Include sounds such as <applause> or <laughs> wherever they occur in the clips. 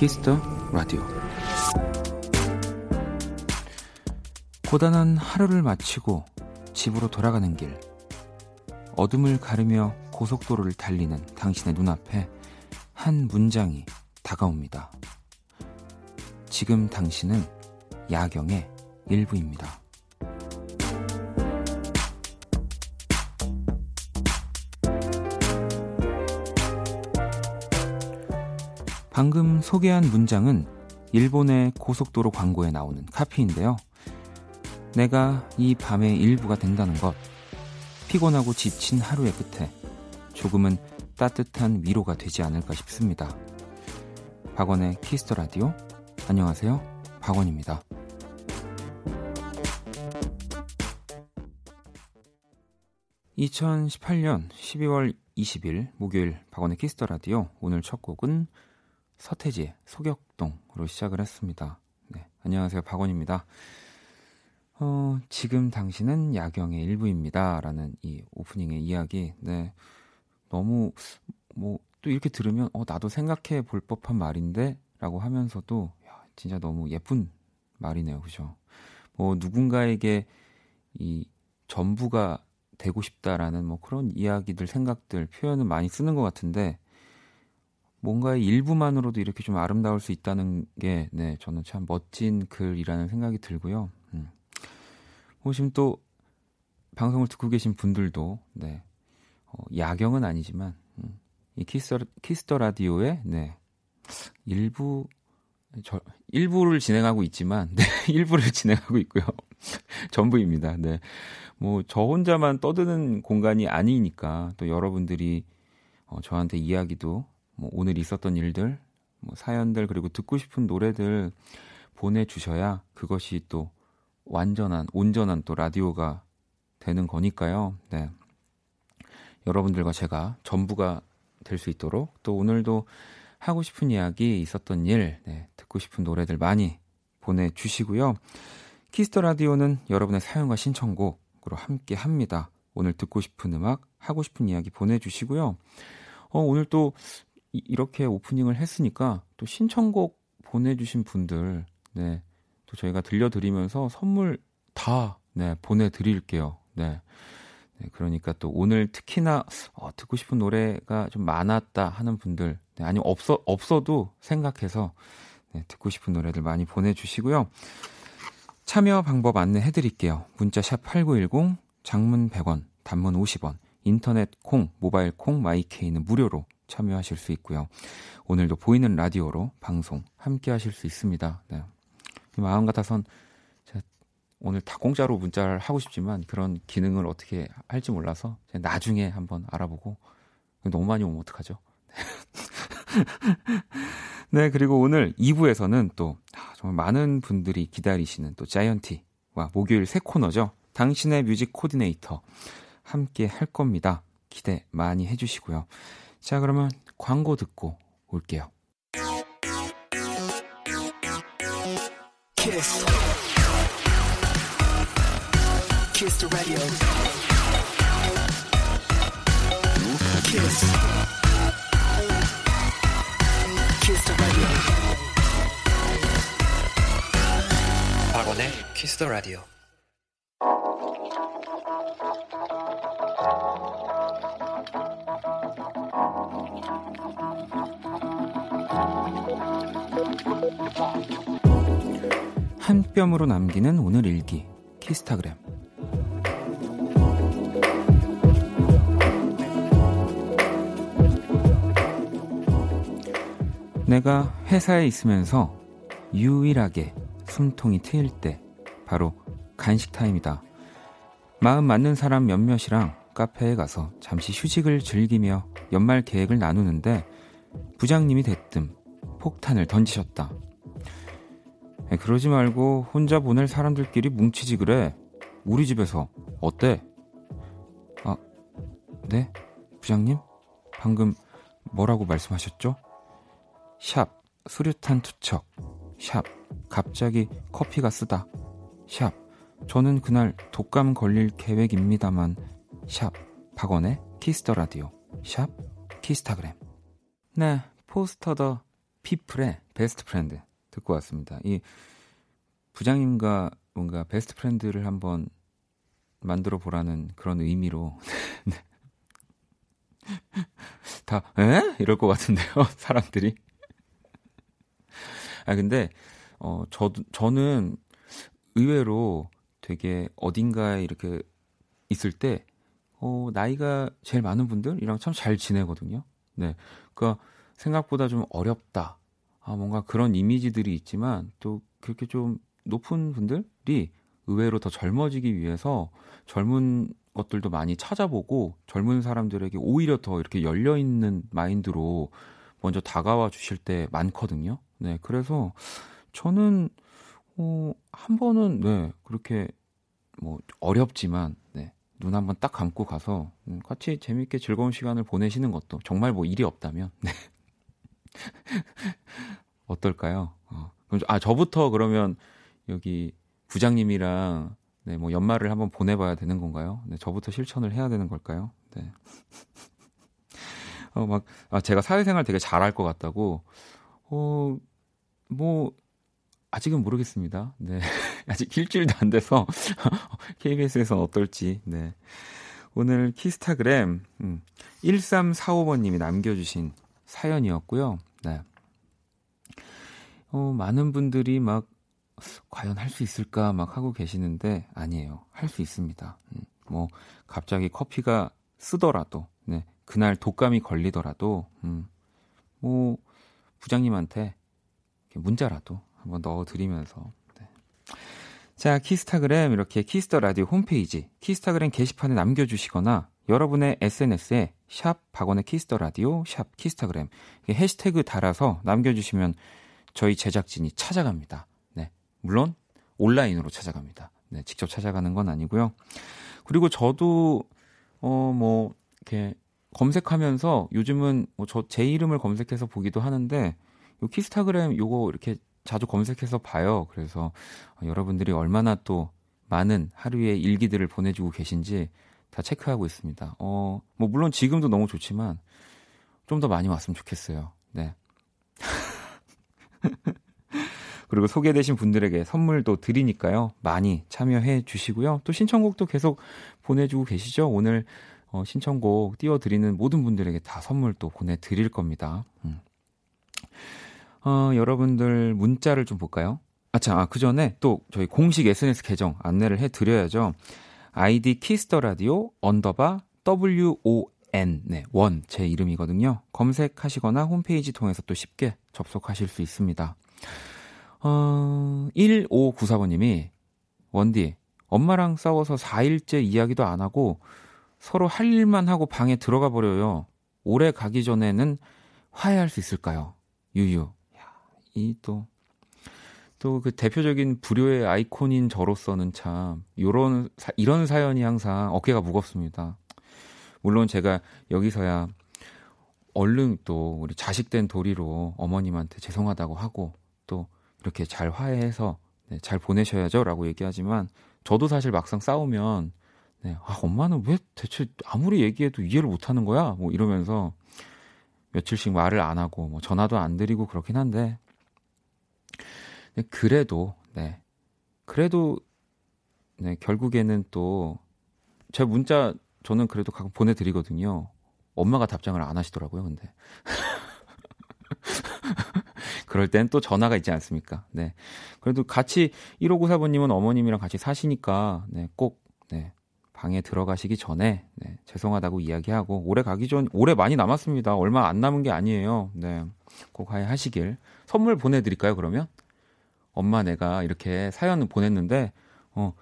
Kiss the Radio 고단한 하루를 마치고 집으로 돌아가는 길 어둠을 가르며 고속도로를 달리는 당신의 눈앞에 한 문장이 다가옵니다. 지금 당신은 야경의 일부입니다. 방금 소개한 문장은 일본의 고속도로 광고에 나오는 카피인데요. 내가 이 밤의 일부가 된다는 것, 피곤하고 지친 하루의 끝에 조금은 따뜻한 위로가 되지 않을까 싶습니다. 박원의 Kiss the Radio. 안녕하세요. 박원입니다. 2018년 12월 20일 목요일 박원의 Kiss the Radio 오늘 첫 곡은 서태지의 소격동으로 시작을 했습니다. 네, 안녕하세요. 박원입니다. 어, 지금 당신은 야경의 일부입니다. 라는 이 오프닝의 이야기. 네. 너무, 뭐, 또 이렇게 들으면, 어, 나도 생각해 볼 법한 말인데? 라고 하면서도, 야, 진짜 너무 예쁜 말이네요. 그죠? 뭐, 누군가에게 이 전부가 되고 싶다라는 뭐 그런 이야기들, 생각들, 표현을 많이 쓰는 것 같은데, 뭔가의 일부만으로도 이렇게 좀 아름다울 수 있다는 게, 네, 저는 참 멋진 글이라는 생각이 들고요. 음. 뭐 지금 또 방송을 듣고 계신 분들도, 네, 어, 야경은 아니지만, 음, 이 Kiss, Kiss the Radio의, 네, 일부, 저, 일부를 진행하고 있지만, 네, <laughs> 일부를 진행하고 있고요. <laughs> 전부입니다. 네. 뭐, 저 혼자만 떠드는 공간이 아니니까, 또 여러분들이, 어, 저한테 이야기도 뭐 오늘 있었던 일들, 뭐 사연들 그리고 듣고 싶은 노래들 보내주셔야 그것이 또 완전한 온전한 또 라디오가 되는 거니까요. 네. 여러분들과 제가 전부가 될 수 있도록 또 오늘도 하고 싶은 이야기 있었던 일, 네, 듣고 싶은 노래들 많이 보내주시고요. Kiss the Radio는 여러분의 사연과 신청곡으로 함께 합니다. 오늘 듣고 싶은 음악, 하고 싶은 이야기 보내주시고요. 어, 오늘 또 이렇게 오프닝을 했으니까 또 신청곡 보내주신 분들, 네, 또 저희가 들려드리면서 선물 다, 네, 보내드릴게요. 네. 네 그러니까 또 오늘 특히나 어, 듣고 싶은 노래가 좀 많았다 하는 분들, 네, 아니면 없어, 없어도 생각해서 네, 듣고 싶은 노래들 많이 보내주시고요. 참여 방법 안내해 드릴게요. 문자 샵 8910, 장문 100원, 단문 50원, 인터넷 콩, 모바일 콩, my K는 무료로 참여하실 수 있고요. 오늘도 보이는 라디오로 방송 함께 하실 수 있습니다. 네. 마음 같아선 오늘 다 공짜로 문자를 하고 싶지만 그런 기능을 어떻게 할지 몰라서 나중에 한번 알아보고 너무 많이 오면 어떡하죠? <laughs> 네, 그리고 오늘 2부에서는 또 아, 정말 많은 분들이 기다리시는 또 자이언티와 목요일 새 코너죠. 당신의 뮤직 코디네이터 함께 할 겁니다. 기대 많이 해주시고요. 자, 그러면 광고 듣고 올게요. Kiss. Kiss the Radio. Kiss. Kiss the Radio. 박원의 키스 더 라디오. 한 뼘으로 남기는 오늘 일기 키스타그램 내가 회사에 있으면서 유일하게 숨통이 트일 때 바로 간식 타임이다. 마음 맞는 사람 몇몇이랑 카페에 가서 잠시 휴식을 즐기며 연말 계획을 나누는데 부장님이 대뜸 폭탄을 던지셨다. 네, 그러지 말고 혼자 보낼 사람들끼리 뭉치지 그래. 우리 집에서 어때? 아, 네? 부장님? 방금 뭐라고 말씀하셨죠? 샵, 수류탄 투척. 샵, 갑자기 커피가 쓰다. 샵, 저는 그날 독감 걸릴 계획입니다만. 샵, 박원의 Kiss the Radio 샵 키스타그램 네 Foster the People의 Best Friend 듣고 왔습니다. 이 부장님과 뭔가 best friend를 한번 만들어 보라는 그런 의미로 네. <laughs> 다 에? 이럴 것 같은데요 <laughs> 사람들이 아 근데 어 저도 저는 의외로 되게 어딘가에 이렇게 있을 때 어, 나이가 제일 많은 분들이랑 참 잘 지내거든요. 네. 그러니까 생각보다 좀 어렵다. 아, 뭔가 그런 이미지들이 있지만 또 그렇게 좀 높은 분들이 의외로 더 젊어지기 위해서 젊은 것들도 많이 찾아보고 젊은 사람들에게 오히려 더 이렇게 열려 있는 마인드로 먼저 다가와 주실 때 많거든요. 네. 그래서 저는 어, 한 번은 네, 그렇게 뭐 어렵지만 네. 눈 한번 딱 감고 가서 음, 같이 재밌게 즐거운 시간을 보내시는 것도 정말 뭐 일이 없다면 네. 어떨까요? 어. 아 저부터 그러면 여기 부장님이랑 네, 뭐 연말을 한번 보내봐야 되는 건가요? 네, 저부터 실천을 해야 되는 걸까요? 네. <laughs> 어, 막, 아, 제가 사회생활 되게 잘할 것 같다고, 어, 뭐, 아직은 모르겠습니다. 네. <laughs> 아직 일주일도 안 돼서 <laughs> KBS에서는 어떨지. 네. 오늘 키스타그램 음, 1345번님이 남겨주신 사연이었고요. 네. 어, 많은 분들이 막 과연 할 수 있을까 막 하고 계시는데 아니에요. 할 수 있습니다. 음, 뭐 갑자기 커피가 쓰더라도 네. 그날 독감이 걸리더라도 음, 뭐 부장님한테 문자라도 한번 넣어드리면서 네. 자 키스타그램 이렇게 Kiss the Radio 홈페이지 키스타그램 게시판에 남겨주시거나 여러분의 SNS에 샵 박원의 Kiss the Radio 샵 키스타그램 해시태그 달아서 남겨주시면 저희 제작진이 찾아갑니다. 네 물론 온라인으로 찾아갑니다. 네 직접 찾아가는 건 아니고요. 그리고 저도 어 뭐 이렇게 검색하면서 요즘은 뭐 저 제 이름을 검색해서 보기도 하는데 요 키스타그램 요거 이렇게 자주 검색해서 봐요. 그래서 여러분들이 얼마나 또 많은 하루의 일기들을 보내주고 계신지 다 체크하고 있습니다. 어, 뭐, 물론 지금도 너무 좋지만 좀 더 많이 왔으면 좋겠어요. 네. <laughs> 그리고 소개되신 분들에게 선물도 드리니까요. 많이 참여해 주시고요. 또 신청곡도 계속 보내주고 계시죠? 오늘 어, 신청곡 띄워드리는 모든 분들에게 다 선물 또 보내드릴 겁니다. 음. 어, 여러분들 문자를 좀 볼까요? 아차, 아, 그 전에 또 저희 공식 SNS 계정 안내를 해 드려야죠. 아이디 키스 더 라디오 언더바 WON, 네, 원, 제 이름이거든요. 검색하시거나 홈페이지 통해서 또 쉽게 접속하실 수 있습니다. 어, 1594번님이, 원디, 엄마랑 싸워서 4일째 이야기도 안 하고 서로 할 일만 하고 방에 들어가 버려요. 오래 가기 전에는 화해할 수 있을까요? 유유. 이 또, 또 그 대표적인 불효의 아이콘인 저로서는 참, 요런, 사, 이런 사연이 항상 어깨가 무겁습니다. 물론 제가 여기서야 얼른 또 우리 자식된 도리로 어머님한테 죄송하다고 하고 또 이렇게 잘 화해해서 네, 잘 보내셔야죠 라고 얘기하지만 저도 사실 막상 싸우면 네, 아, 엄마는 왜 대체 아무리 얘기해도 이해를 못 하는 거야? 뭐 이러면서 며칠씩 말을 안 하고 뭐 전화도 안 드리고 그렇긴 한데 그래도 네 그래도 네 결국에는 또 제 문자 저는 그래도 가끔 보내드리거든요. 엄마가 답장을 안 하시더라고요. 근데 <laughs> 그럴 땐 또 전화가 있지 않습니까? 네. 그래도 같이 1594번님은 어머님이랑 같이 사시니까 네, 꼭 네, 방에 들어가시기 전에 네, 죄송하다고 이야기하고 올해 가기 전 올해 많이 남았습니다. 얼마 안 남은 게 아니에요. 네. 꼭 화해하시길. 선물 보내 드릴까요, 그러면? 엄마 내가 이렇게 사연 을 보냈는데 어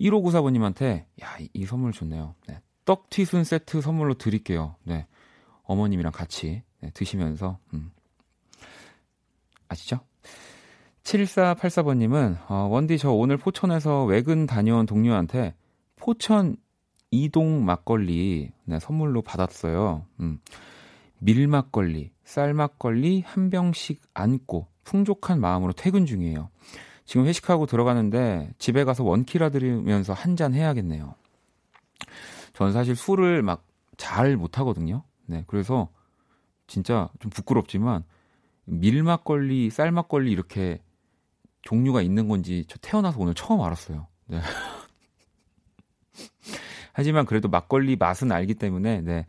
1594번님한테 야, 이, 이 선물 좋네요. 네. 떡튀순 세트 선물로 드릴게요. 네. 어머님이랑 같이 네, 드시면서 음. 아시죠? 7484번님은 어, 원디 저 오늘 포천에서 외근 다녀온 동료한테 포천 이동 막걸리 네, 선물로 받았어요. 음. 밀막걸리, 쌀막걸리 한 병씩 안고 풍족한 마음으로 퇴근 중이에요. 지금 회식하고 들어가는데 집에 가서 원키라 들으면서 한 잔 해야겠네요. 저는 사실 술을 막 잘 못하거든요. 네, 그래서 진짜 좀 부끄럽지만 밀막걸리, 쌀막걸리 이렇게 종류가 있는 건지 저 태어나서 오늘 처음 알았어요. 네. <laughs> 하지만 그래도 막걸리 맛은 알기 때문에 네.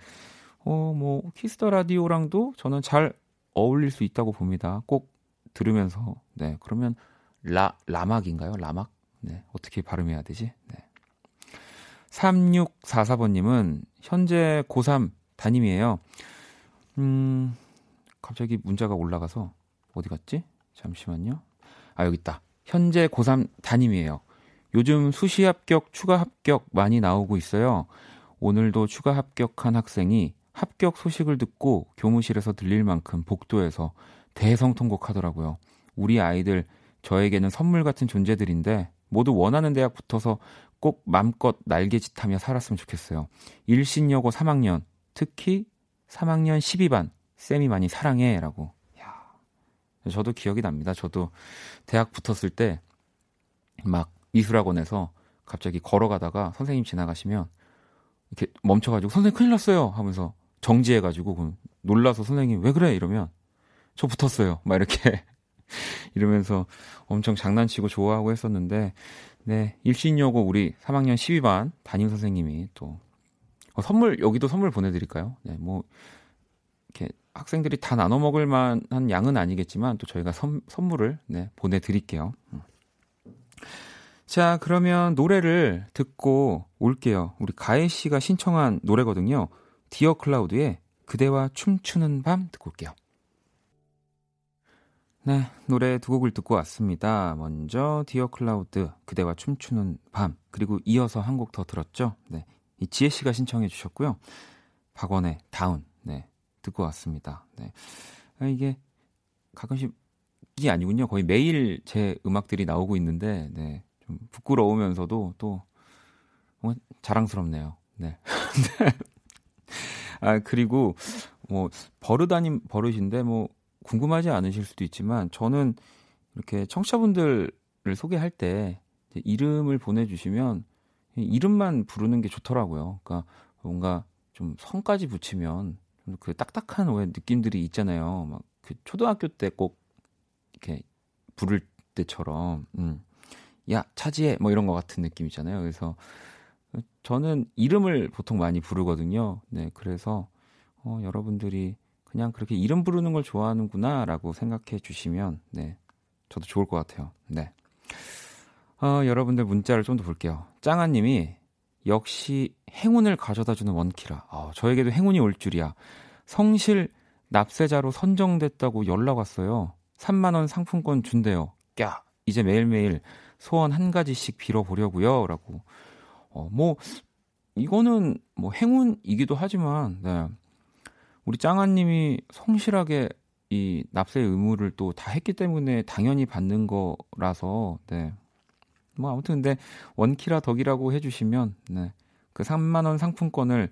어, 뭐 키스 더 라디오랑도 저는 잘 어울릴 수 있다고 봅니다. 꼭 들으면서 네. 그러면 라 라막인가요? 라막? 네. 어떻게 발음해야 되지? 네. 3644번님은 현재 고3 담임이에요. 음, 갑자기 문자가 올라가서 어디 갔지? 잠시만요. 아, 여기 있다. 현재 고3 담임이에요. 요즘 수시 합격, 추가 합격 많이 나오고 있어요. 오늘도 추가 합격한 학생이 합격 소식을 듣고 교무실에서 들릴 만큼 복도에서 대성통곡 하더라고요. 우리 아이들 저에게는 선물 같은 존재들인데 모두 원하는 대학 붙어서 꼭 맘껏 날개짓하며 살았으면 좋겠어요. 일신여고 3학년, 특히 3학년 12반 쌤이 많이 사랑해라고. 야, 저도 기억이 납니다. 저도 대학 붙었을 때 막 미술학원에서 갑자기 걸어가다가 선생님 지나가시면 이렇게 멈춰가지고 선생님 큰일 났어요 하면서 정지해가지고 놀라서 선생님 왜 그래 이러면 저 붙었어요 막 이렇게 <laughs> 이러면서 엄청 장난치고 좋아하고 했었는데 네 일신여고 우리 3학년 12반 담임 선생님이 또 어, 선물 여기도 선물 보내드릴까요? 네 뭐 이렇게 학생들이 다 나눠 먹을 만한 양은 아니겠지만 또 저희가 선, 선물을 네, 보내드릴게요. 음. 자, 그러면 노래를 듣고 올게요. 우리 가혜 씨가 신청한 노래거든요. 디어 클라우드의 그대와 춤추는 밤 듣고 올게요. 네, 노래 두 곡을 듣고 왔습니다. 먼저 디어 클라우드 그대와 춤추는 밤 그리고 이어서 한 곡 더 들었죠. 네, 이 지혜 씨가 신청해 주셨고요. 박원의 Down 네 듣고 왔습니다. 네. 아, 이게 가끔씩 이게 아니군요. 거의 매일 제 음악들이 나오고 있는데, 네. 좀 부끄러우면서도 또, 뭔가 자랑스럽네요. 네. <laughs> 아, 그리고, 뭐, 버릇 아닌 버릇인데, 뭐, 궁금하지 않으실 수도 있지만, 저는 이렇게 청취자분들을 소개할 때, 이름을 보내주시면, 이름만 부르는 게 좋더라고요. 그러니까 뭔가 좀 성까지 붙이면 그 딱딱한 왜 느낌들이 있잖아요. 막 그 초등학교 때 꼭 이렇게 부를 때처럼 음. 야 차지해 뭐 이런 것 같은 느낌 있잖아요. 그래서 저는 이름을 보통 많이 부르거든요. 네, 그래서 어, 여러분들이 그냥 그렇게 이름 부르는 걸 좋아하는구나라고 생각해 주시면 네, 저도 좋을 것 같아요. 네. 어, 여러분들 문자를 좀 더 볼게요. 짱아님이 역시 행운을 가져다주는 원키라. 어, 저에게도 행운이 올 줄이야. 성실 납세자로 선정됐다고 연락 왔어요. 3만 원 상품권 준대요. 꺄. 이제 매일매일 소원 한 가지씩 빌어보려고요. 라고. 어, 뭐, 이거는 뭐 행운이기도 하지만, 네. 우리 짱아님이 성실하게 이 납세 의무를 또 다 했기 때문에 당연히 받는 거라서, 네. 뭐 아무튼 근데 원키라 덕이라고 해주시면 네. 그 3만 원 상품권을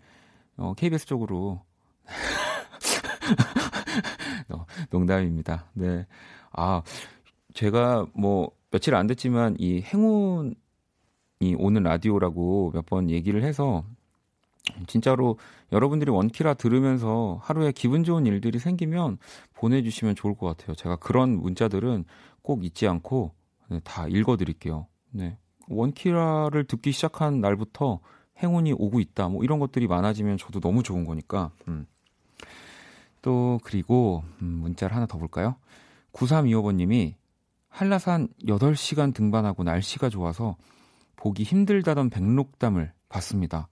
어, KBS 쪽으로 <laughs> 어, 농담입니다. 네. 아 제가 뭐 며칠 안 됐지만 이 행운이 오는 라디오라고 몇 번 얘기를 해서 진짜로 여러분들이 원키라 들으면서 하루에 기분 좋은 일들이 생기면 보내주시면 좋을 것 같아요. 제가 그런 문자들은 꼭 잊지 않고 네, 다 읽어드릴게요. 네. 원키라를 듣기 시작한 날부터 행운이 오고 있다. 뭐 이런 것들이 많아지면 저도 너무 좋은 거니까. 음. 또 그리고 음, 문자를 하나 더 볼까요? 9325번님이 한라산 8시간 등반하고 날씨가 좋아서 보기 힘들다던 백록담을 봤습니다.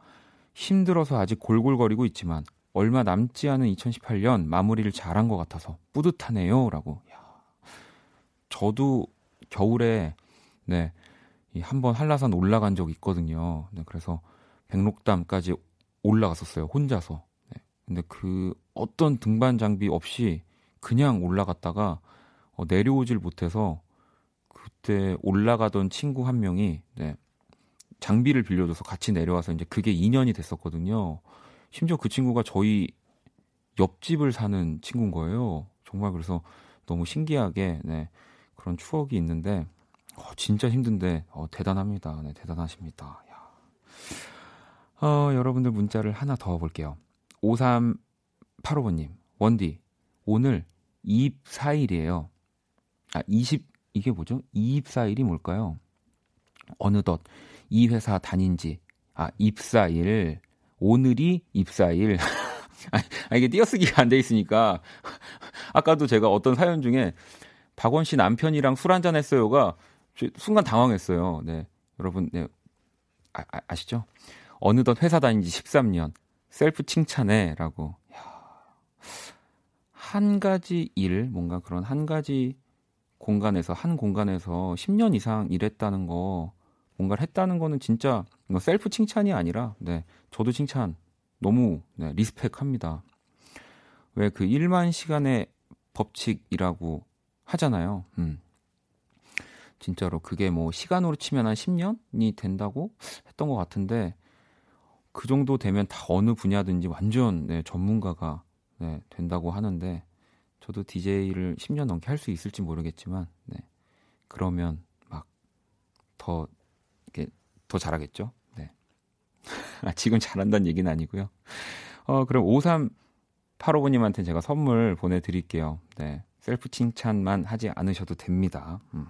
힘들어서 아직 골골거리고 있지만 얼마 남지 않은 2018년 마무리를 잘한 것 같아서 뿌듯하네요. 라고. 야, 저도 겨울에 네, 한번 한라산 올라간 적이 있거든요. 네, 그래서 백록담까지 올라갔었어요. 혼자서. 네, 근데 그 어떤 등반 장비 없이 그냥 올라갔다가 어, 내려오질 못해서 그때 올라가던 친구 한 명이 네, 장비를 빌려줘서 같이 내려와서 이제 그게 2년이 됐었거든요. 심지어 그 친구가 저희 옆집을 사는 친구인 거예요. 정말 그래서 너무 신기하게 네, 그런 추억이 있는데 어, 진짜 힘든데 어, 대단합니다. 네, 대단하십니다. 야. 어, 여러분들 문자를 하나 더 볼게요. 5385번님, 원디, 오늘 24일이에요. 아, 20, 이게 뭐죠? 24일이 뭘까요? 어느덧 이 회사 다닌 지, 아, 입사일, 오늘이 입사일. <laughs> 아, 이게 띄어쓰기가 안 돼 있으니까. <laughs> 아까도 제가 어떤 사연 중에 박원 씨 남편이랑 술 한잔 했어요가 순간 당황했어요. 네. 여러분, 네. 아, 아 시죠 어느덧 회사 다닌 지 13년. 셀프 칭찬해 라고. 한 가지 일, 뭔가 그런 한 가지 공간에서, 한 공간에서 10년 이상 일했다는 거, 뭔가를 했다는 거는 진짜 셀프 칭찬이 아니라, 네. 저도 칭찬 너무, 네. respect 합니다. 왜 그 1만 시간의 법칙이라고 하잖아요. 음. 진짜로 그게 뭐 시간으로 치면 한 10년이 된다고 했던 것 같은데 그 정도 되면 다 어느 분야든지 완전 네, 전문가가 네, 된다고 하는데 저도 DJ를 10년 넘게 할 수 있을지 모르겠지만 네, 그러면 막 더 더 잘하겠죠. 네. <laughs> 아, 지금 잘한다는 얘기는 아니고요. 어, 그럼 5385번님한테 제가 선물 보내드릴게요. 네. 셀프 칭찬만 하지 않으셔도 됩니다. 음.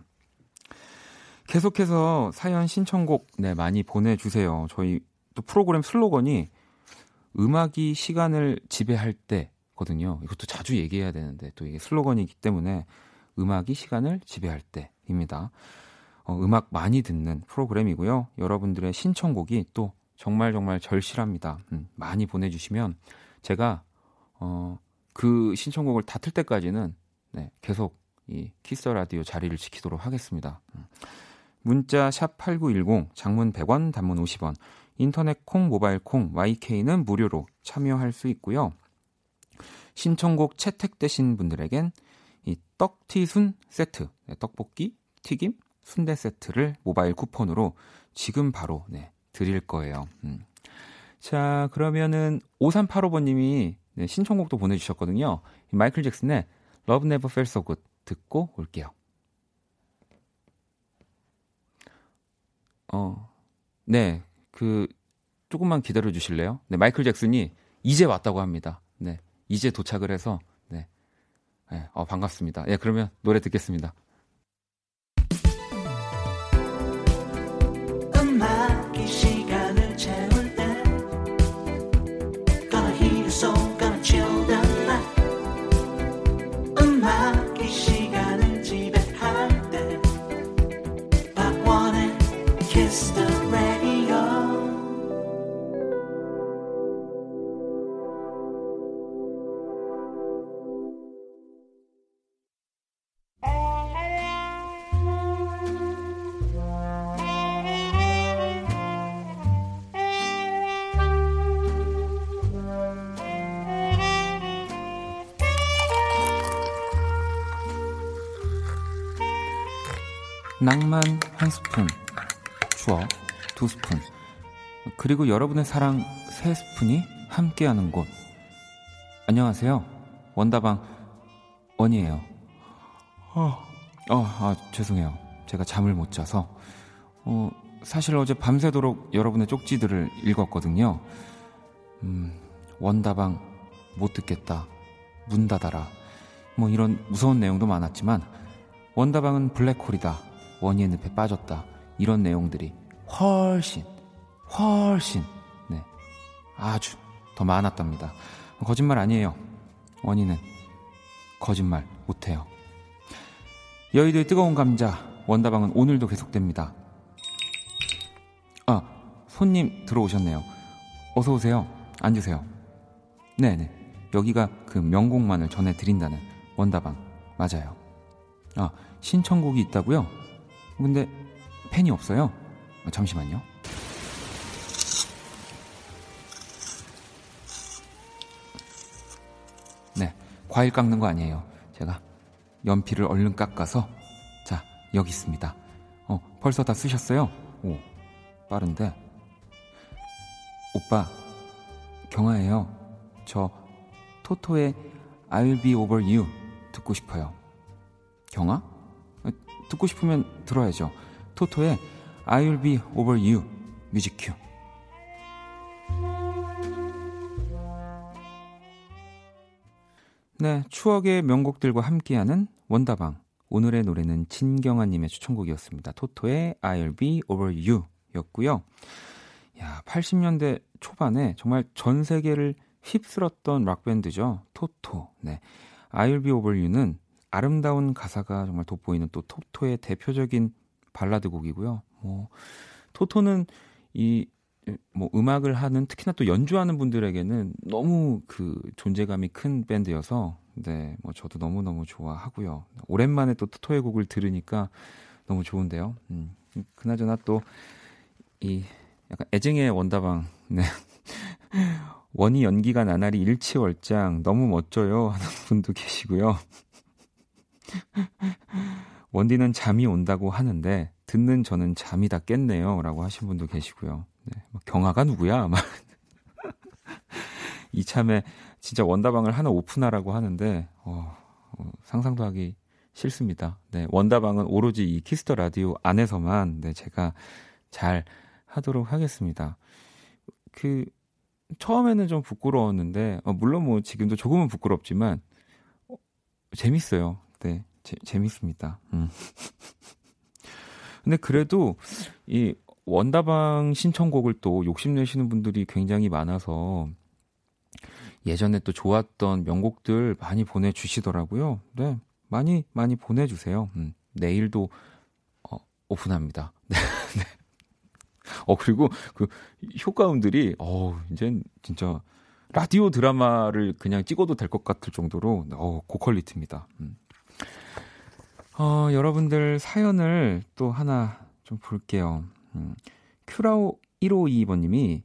계속해서 사연 신청곡 네, 많이 보내주세요. 저희 또 프로그램 슬로건이 음악이 시간을 지배할 때거든요. 이것도 자주 얘기해야 되는데 또 이게 슬로건이기 때문에 음악이 시간을 지배할 때입니다. 어, 음악 많이 듣는 프로그램이고요. 여러분들의 신청곡이 또 정말 정말 절실합니다. 음, 많이 보내주시면 제가 어, 그 신청곡을 다 틀 때까지는 네, 계속 이 키스 라디오 자리를 지키도록 하겠습니다. 음. 문자 샵 8910 장문 100원 단문 50원 인터넷 콩, 모바일 콩, YK는 무료로 참여할 수 있고요. 신청곡 채택되신 분들에겐 이 떡튀순 세트, 네, 떡볶이, 튀김, 순대 세트를 모바일 쿠폰으로 지금 바로 네, 드릴 거예요. 음. 자, 그러면은 5385번님이 네, 신청곡도 보내주셨거든요. 마이클 잭슨의 Love Never Felt So Good 듣고 올게요. 어, 네, 그 조금만 기다려 주실래요? 네, 마이클 잭슨이 이제 왔다고 합니다. 네. 이제 도착을 해서 네. 네 어, 반갑습니다. 예, 그러면 노래 듣겠습니다. 낭만 한 스푼, 추억 두 스푼, 그리고 여러분의 사랑 세 스푼이 함께하는 곳. 안녕하세요. 원다방 원이에요. 어, 어, 아, 죄송해요. 제가 잠을 못 자서. 어, 사실 어제 밤새도록 여러분의 쪽지들을 읽었거든요. 음, 원다방 못 듣겠다. 문 닫아라. 뭐 이런 무서운 내용도 많았지만 원다방은 블랙홀이다. 원희의 늪에 빠졌다. 이런 내용들이 훨씬, 훨씬, 네. 아주 더 많았답니다. 거짓말 아니에요. 원희는 거짓말 못해요. 여의도의 뜨거운 감자, 원다방은 오늘도 계속됩니다. 아, 손님 들어오셨네요. 어서오세요. 앉으세요. 네네. 여기가 그 명곡만을 전해드린다는 원다방. 맞아요. 아, 신청곡이 있다고요? 근데 펜이 없어요. 어, 잠시만요. 네, 과일 깎는 거 아니에요. 제가 연필을 얼른 깎아서 자 여기 있습니다. 어 벌써 다 쓰셨어요? 오 빠른데 오빠 경아예요. 저 토토의 I'll be over you 듣고 싶어요. 경아? 듣고 싶으면 들어야죠. 토토의 I'll be over you 뮤직 큐. 네, 추억의 명곡들과 함께하는 원다방. 오늘의 노래는 진경아님의 추천곡이었습니다. 토토의 I'll Be Over You 였고요. 야, 80년대 초반에 정말 전 세계를 휩쓸었던 락밴드죠. 토토. 네. I'll Be Over You는 아름다운 가사가 정말 돋보이는 또 토토의 대표적인 발라드 곡이고요. 뭐, 토토는 이, 뭐, 음악을 하는 특히나 또 연주하는 분들에게는 너무 그 존재감이 큰 밴드여서, 네, 뭐, 저도 너무너무 좋아하고요. 오랜만에 또 토토의 곡을 들으니까 너무 좋은데요. 음, 그나저나 또, 이, 약간 애증의 원다방, 네. <laughs> 원희 연기가 나날이 일치월장 너무 멋져요 하는 분도 계시고요. <laughs> 원디는 잠이 온다고 하는데 듣는 저는 잠이 다 깼네요라고 하신 분도 계시고요. 네, 뭐 경아가 누구야? 막 <laughs> 이참에 진짜 원다방을 하나 오픈하라고 하는데 어, 어, 상상도 하기 싫습니다. 네, 원다방은 오로지 이 키스 더 라디오 안에서만 네, 제가 잘 하도록 하겠습니다. 그 처음에는 좀 부끄러웠는데 어, 물론 뭐 지금도 조금은 부끄럽지만 어, 재밌어요. 네, 제, 재밌습니다. 음. 근데 그래도 이 원다방 신청곡을 또 욕심내시는 분들이 굉장히 많아서 예전에 또 좋았던 명곡들 많이 보내주시더라고요. 네, 많이 많이 보내주세요. 음, 내일도 어, 오픈합니다. <laughs> 네. 어 그리고 그 효과음들이 어 이젠 진짜 라디오 드라마를 그냥 찍어도 될 것 같을 정도로 어 고퀄리티입니다. 음. 어 여러분들 사연을 또 하나 좀 볼게요. 음. 큐라오 152번님이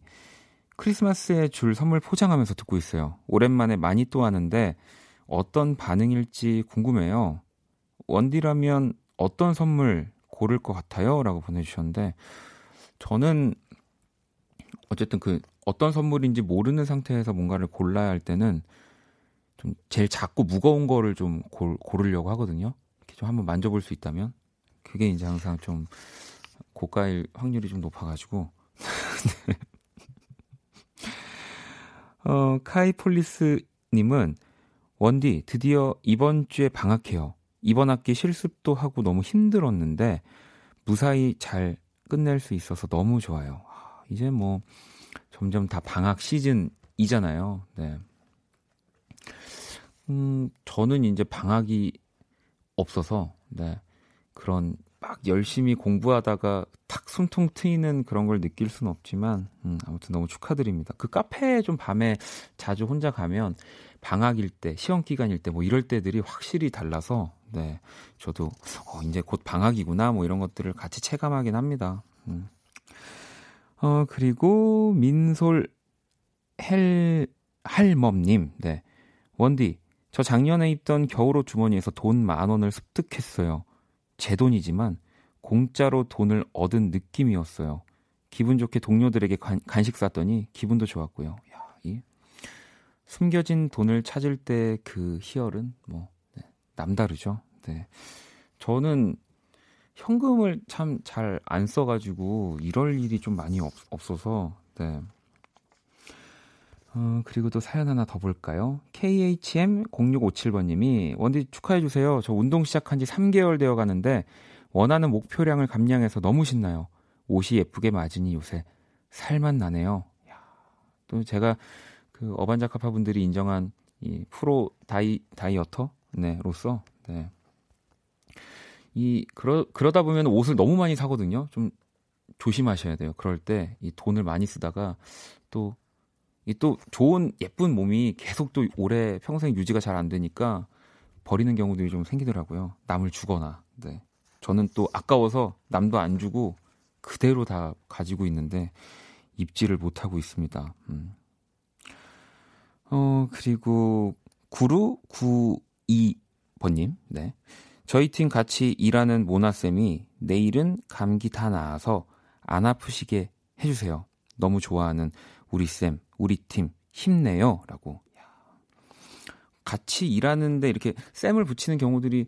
크리스마스에 줄 선물 포장하면서 듣고 있어요. 오랜만에 많이 또 하는데 어떤 반응일지 궁금해요. 원디라면 어떤 선물 고를 것 같아요? 라고 보내주셨는데, 저는 어쨌든 그 어떤 선물인지 모르는 상태에서 뭔가를 골라야 할 때는 좀 제일 작고 무거운 거를 좀 고, 고르려고 하거든요. 좀 한번 만져볼 수 있다면 그게 이제 항상 좀 고가일 확률이 좀 높아가지고. 네. <laughs> 어, 카이폴리스님은 원디 드디어 이번 주에 방학해요. 이번 학기 실습도 하고 너무 힘들었는데 무사히 잘 끝낼 수 있어서 너무 좋아요. 이제 뭐 점점 다 방학 시즌이잖아요. 네. 음, 저는 이제 방학이 없어서 네. 그런 막 열심히 공부하다가 탁 숨통 트이는 그런 걸 느낄 수는 없지만 음, 아무튼 너무 축하드립니다. 그 카페에 좀 밤에 자주 혼자 가면 방학일 때, 시험 기간일 때 뭐 이럴 때들이 확실히 달라서 네. 저도 어, 이제 곧 방학이구나 뭐 이런 것들을 같이 체감하긴 합니다. 음. 어, 그리고 민솔 헬 할멈님. 네. 원디, 저 작년에 입던 겨울옷 주머니에서 돈 만 원을 습득했어요. 제 돈이지만 공짜로 돈을 얻은 느낌이었어요. 기분 좋게 동료들에게 간, 간식 쌌더니 기분도 좋았고요. 야, 이 숨겨진 돈을 찾을 때 그 희열은 뭐 네, 남다르죠. 네. 저는 현금을 참 잘 안 써가지고 이럴 일이 좀 많이 없, 없어서 네. 어, 그리고 또 사연 하나 더 볼까요? KHM0657번님이 원디 축하해주세요. 저 운동 시작한 지 3개월 되어 가는데 원하는 목표량을 감량해서 너무 신나요. 옷이 예쁘게 맞으니 요새 살만 나네요. 야, 또 제가 그 어반자카파 분들이 인정한 이 프로 다이 다이어터 네로서 네. 이 그러 그러다 보면 옷을 너무 많이 사거든요. 좀 조심하셔야 돼요. 그럴 때 이 돈을 많이 쓰다가 또 이 또 좋은 예쁜 몸이 계속 또 오래 평생 유지가 잘 안 되니까 버리는 경우들이 좀 생기더라고요. 남을 주거나. 네. 저는 또 아까워서 남도 안 주고 그대로 다 가지고 있는데 입지를 못 하고 있습니다. 음. 어, 그리고 구루 92번님. 네. 저희 팀 같이 일하는 모나 쌤이 내일은 감기 다 나아서 안 아프시게 해주세요. 너무 좋아하는 우리 쌤, 우리 팀 힘내요. 라고. 같이 일하는데 이렇게 쌤을 붙이는 경우들이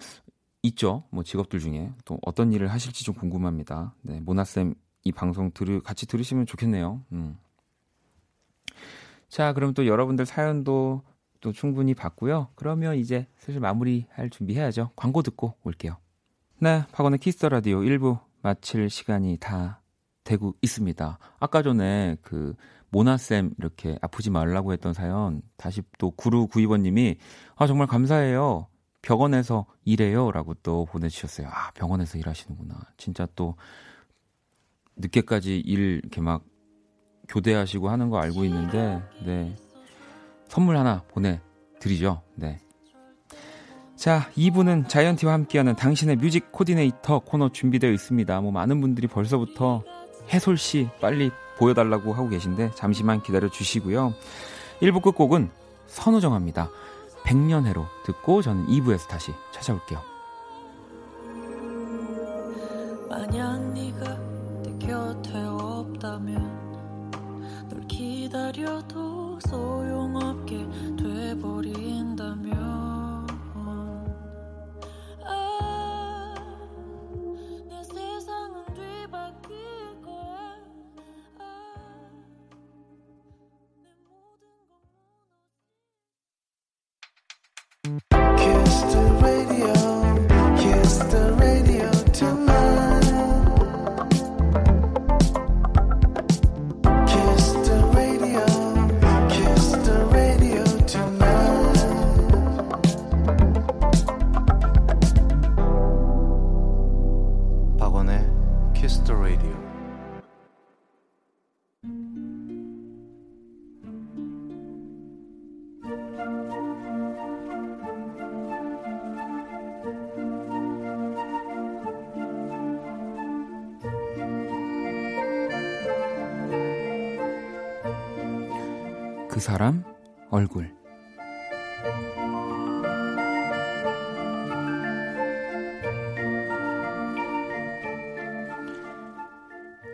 있죠. 뭐 직업들 중에. 또 어떤 일을 하실지 좀 궁금합니다. 네, 모나쌤 이 방송 들으, 같이 들으시면 좋겠네요. 음. 자, 그럼 또 여러분들 사연도 또 충분히 봤고요. 그러면 이제 슬슬 마무리할 준비해야죠. 광고 듣고 올게요. 네, 박원의 키스 더 라디오 1부 마칠 시간이 다 되고 있습니다. 아까 전에 그 모나쌤 이렇게 아프지 말라고 했던 사연 다시 또 구루 구이번님이 아 정말 감사해요. 병원에서 일해요라고 또 보내주셨어요. 아 병원에서 일하시는구나. 진짜 또 늦게까지 일 이렇게 막 교대하시고 하는 거 알고 있는데 네 선물 하나 보내드리죠. 네. 자, 2부는 자이언티와 함께하는 당신의 뮤직 코디네이터 코너 준비되어 있습니다. 뭐 많은 분들이 벌써부터 해솔 씨 빨리 보여달라고 하고 계신데 잠시만 기다려 주시고요. 1부 끝곡은 선우정합니다. 100년해로 듣고 저는 2부에서 다시 찾아올게요. 만약 네가 내 곁에 없다면 널 기다려도 소용없게 돼버린 사람 얼굴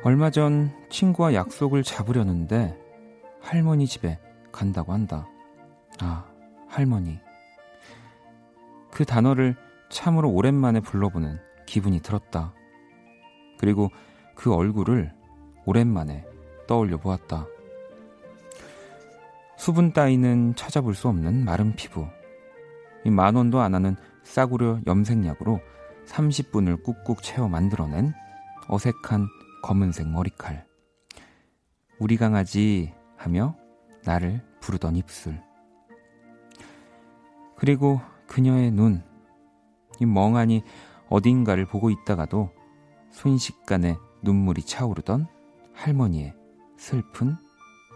얼마 전 친구와 약속을 잡으려는데 할머니 집에 간다고 한다. 아, 할머니. 그 단어를 참으로 오랜만에 불러보는 기분이 들었다. 그리고 그 얼굴을 오랜만에 떠올려 보았다. 수분 따위는 찾아볼 수 없는 마른 피부. 만 원도 안 하는 싸구려 염색약으로 30분을 꾹꾹 채워 만들어낸 어색한 검은색 머리칼. 우리 강아지 하며 나를 부르던 입술. 그리고 그녀의 눈. 이 멍하니 어딘가를 보고 있다가도 순식간에 눈물이 차오르던 할머니의 슬픈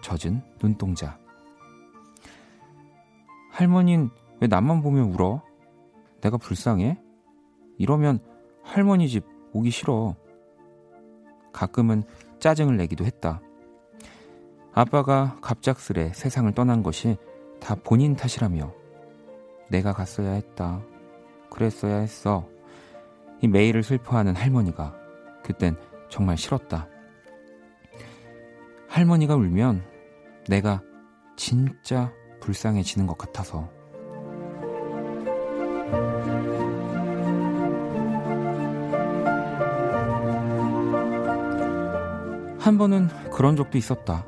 젖은 눈동자. 할머니는 왜 나만 보면 울어? 내가 불쌍해? 이러면 할머니 집 오기 싫어. 가끔은 짜증을 내기도 했다. 아빠가 갑작스레 세상을 떠난 것이 다 본인 탓이라며 내가 갔어야 했다. 그랬어야 했어. 이 매일을 슬퍼하는 할머니가 그땐 정말 싫었다. 할머니가 울면 내가 진짜 불쌍해지는 것 같아서. 한 번은 그런 적도 있었다.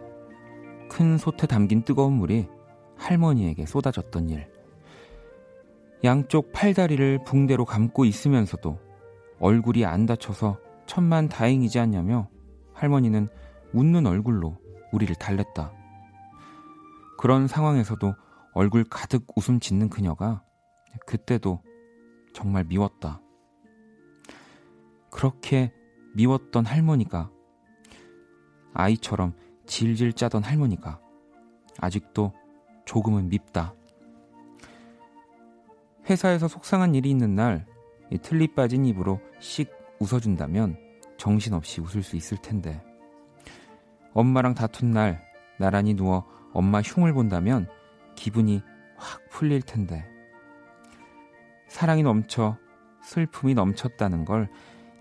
큰 솥에 담긴 뜨거운 물이 할머니에게 쏟아졌던 일. 양쪽 팔다리를 붕대로 감고 있으면서도 얼굴이 안 다쳐서 천만 다행이지 않냐며 할머니는 웃는 얼굴로 우리를 달랬다. 그런 상황에서도 얼굴 가득 웃음 짓는 그녀가 그때도 정말 미웠다. 그렇게 미웠던 할머니가 아이처럼 질질 짜던 할머니가 아직도 조금은 밉다. 회사에서 속상한 일이 있는 날 틀리 빠진 입으로 씩 웃어준다면 정신없이 웃을 수 있을 텐데 엄마랑 다툰 날 나란히 누워 엄마 흉을 본다면 기분이 확 풀릴 텐데. 사랑이 넘쳐 슬픔이 넘쳤다는 걸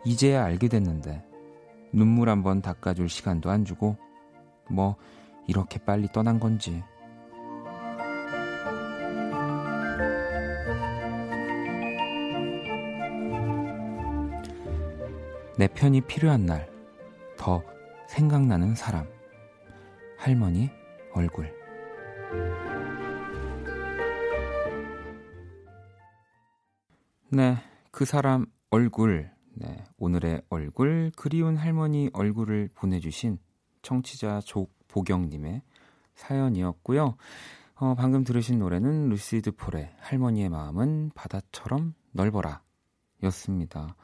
이제야 알게 됐는데 눈물 한 번 닦아줄 시간도 안 주고 뭐 이렇게 빨리 떠난 건지. 내 편이 필요한 날, 더 생각나는 사람. 할머니 얼굴. 네, 그 사람 얼굴. 네, 오늘의 얼굴 그리운 할머니 얼굴을 보내주신 청취자 조보경님의 사연이었고요. 어, 방금 들으신 노래는 루시드 폴의 할머니의 마음은 바다처럼 넓어라 였습니다.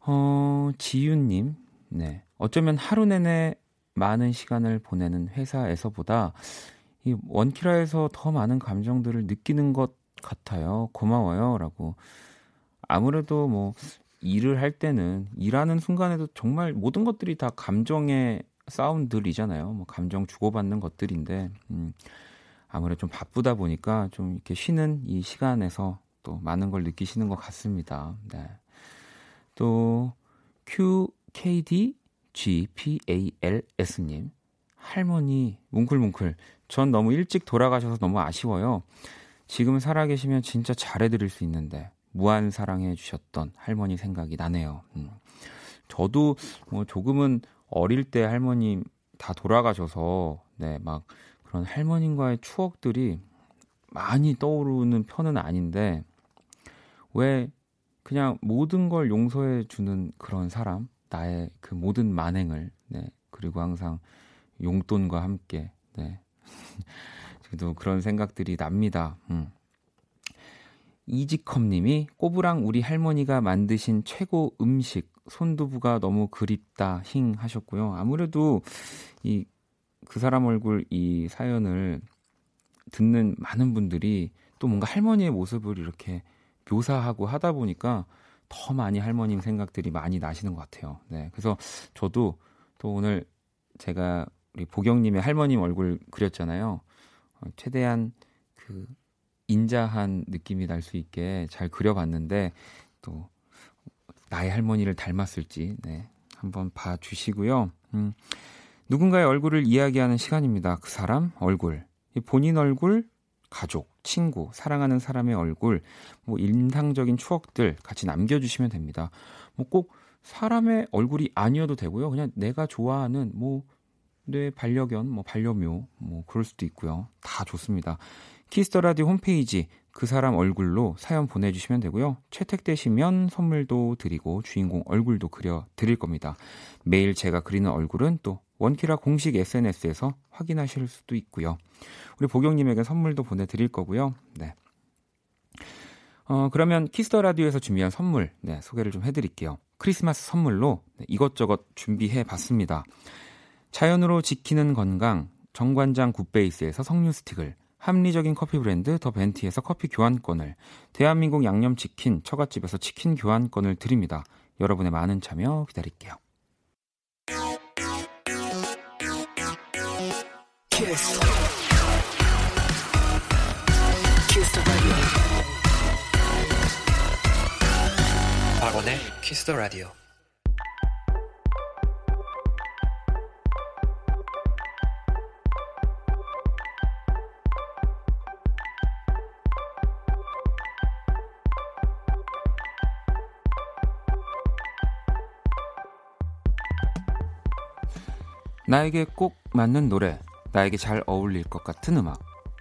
어, 지윤님, 네. 어쩌면 하루 내내 많은 시간을 보내는 회사에서보다 이 원키라에서 더 많은 감정들을 느끼는 것 같아요. 고마워요. 라고. 아무래도 뭐 일을 할 때는 일하는 순간에도 정말 모든 것들이 다 감정의 사운드들이잖아요. 뭐 감정 주고받는 것들인데, 음, 아무래도 좀 바쁘다 보니까 좀 이렇게 쉬는 이 시간에서 또 많은 걸 느끼시는 것 같습니다. 네. 또, QKDGPALS님. 할머니, 뭉클뭉클. 전 너무 일찍 돌아가셔서 너무 아쉬워요. 지금 살아계시면 진짜 잘해드릴 수 있는데, 무한 사랑해 주셨던 할머니 생각이 나네요. 음. 저도 뭐 조금은 어릴 때 할머님 다 돌아가셔서, 네, 막 그런 할머님과의 추억들이 많이 떠오르는 편은 아닌데, 왜 그냥 모든 걸 용서해 주는 그런 사람, 나의 그 모든 만행을, 네, 그리고 항상 용돈과 함께, 네. <laughs> 그래도 그런 생각들이 납니다. 음. 이지컴님이 꼬부랑 우리 할머니가 만드신 최고 음식 손두부가 너무 그립다 힝 하셨고요. 아무래도 이 그 사람 얼굴 이 사연을 듣는 많은 분들이 또 뭔가 할머니의 모습을 이렇게 묘사하고 하다 보니까 더 많이 할머님 생각들이 많이 나시는 것 같아요. 네. 그래서 저도 또 오늘 제가 우리 보경님의 할머님 얼굴 그렸잖아요. 어, 최대한 그 인자한 느낌이 날 수 있게 잘 그려봤는데 또 나의 할머니를 닮았을지 네, 한번 봐주시고요. 음, 누군가의 얼굴을 이야기하는 시간입니다. 그 사람 얼굴, 본인 얼굴, 가족, 친구, 사랑하는 사람의 얼굴, 뭐 인상적인 추억들 같이 남겨주시면 됩니다. 뭐 꼭 사람의 얼굴이 아니어도 되고요. 그냥 내가 좋아하는 뭐 내 반려견, 뭐 반려묘, 뭐 그럴 수도 있고요. 다 좋습니다. 키스 더 라디오 홈페이지 그 사람 얼굴로 사연 보내주시면 되고요. 채택되시면 선물도 드리고 주인공 얼굴도 그려 드릴 겁니다. 매일 제가 그리는 얼굴은 또 원키라 공식 SNS에서 확인하실 수도 있고요. 우리 보경님에게 선물도 보내드릴 거고요. 네. 어, 그러면 키스 더 라디오에서 준비한 선물 네, 소개를 좀 해드릴게요. 크리스마스 선물로 네, 이것저것 준비해 봤습니다. 자연으로 지키는 건강 정관장 굿베이스에서 석류 스틱을 합리적인 커피 브랜드 더 벤티에서 커피 교환권을, 대한민국 양념치킨 처갓집에서 치킨 교환권을 드립니다. 여러분의 많은 참여 기다릴게요. 키스. 키스 박원의 키스 더 라디오. 나에게 꼭 맞는 노래, 나에게 잘 어울릴 것 같은 음악.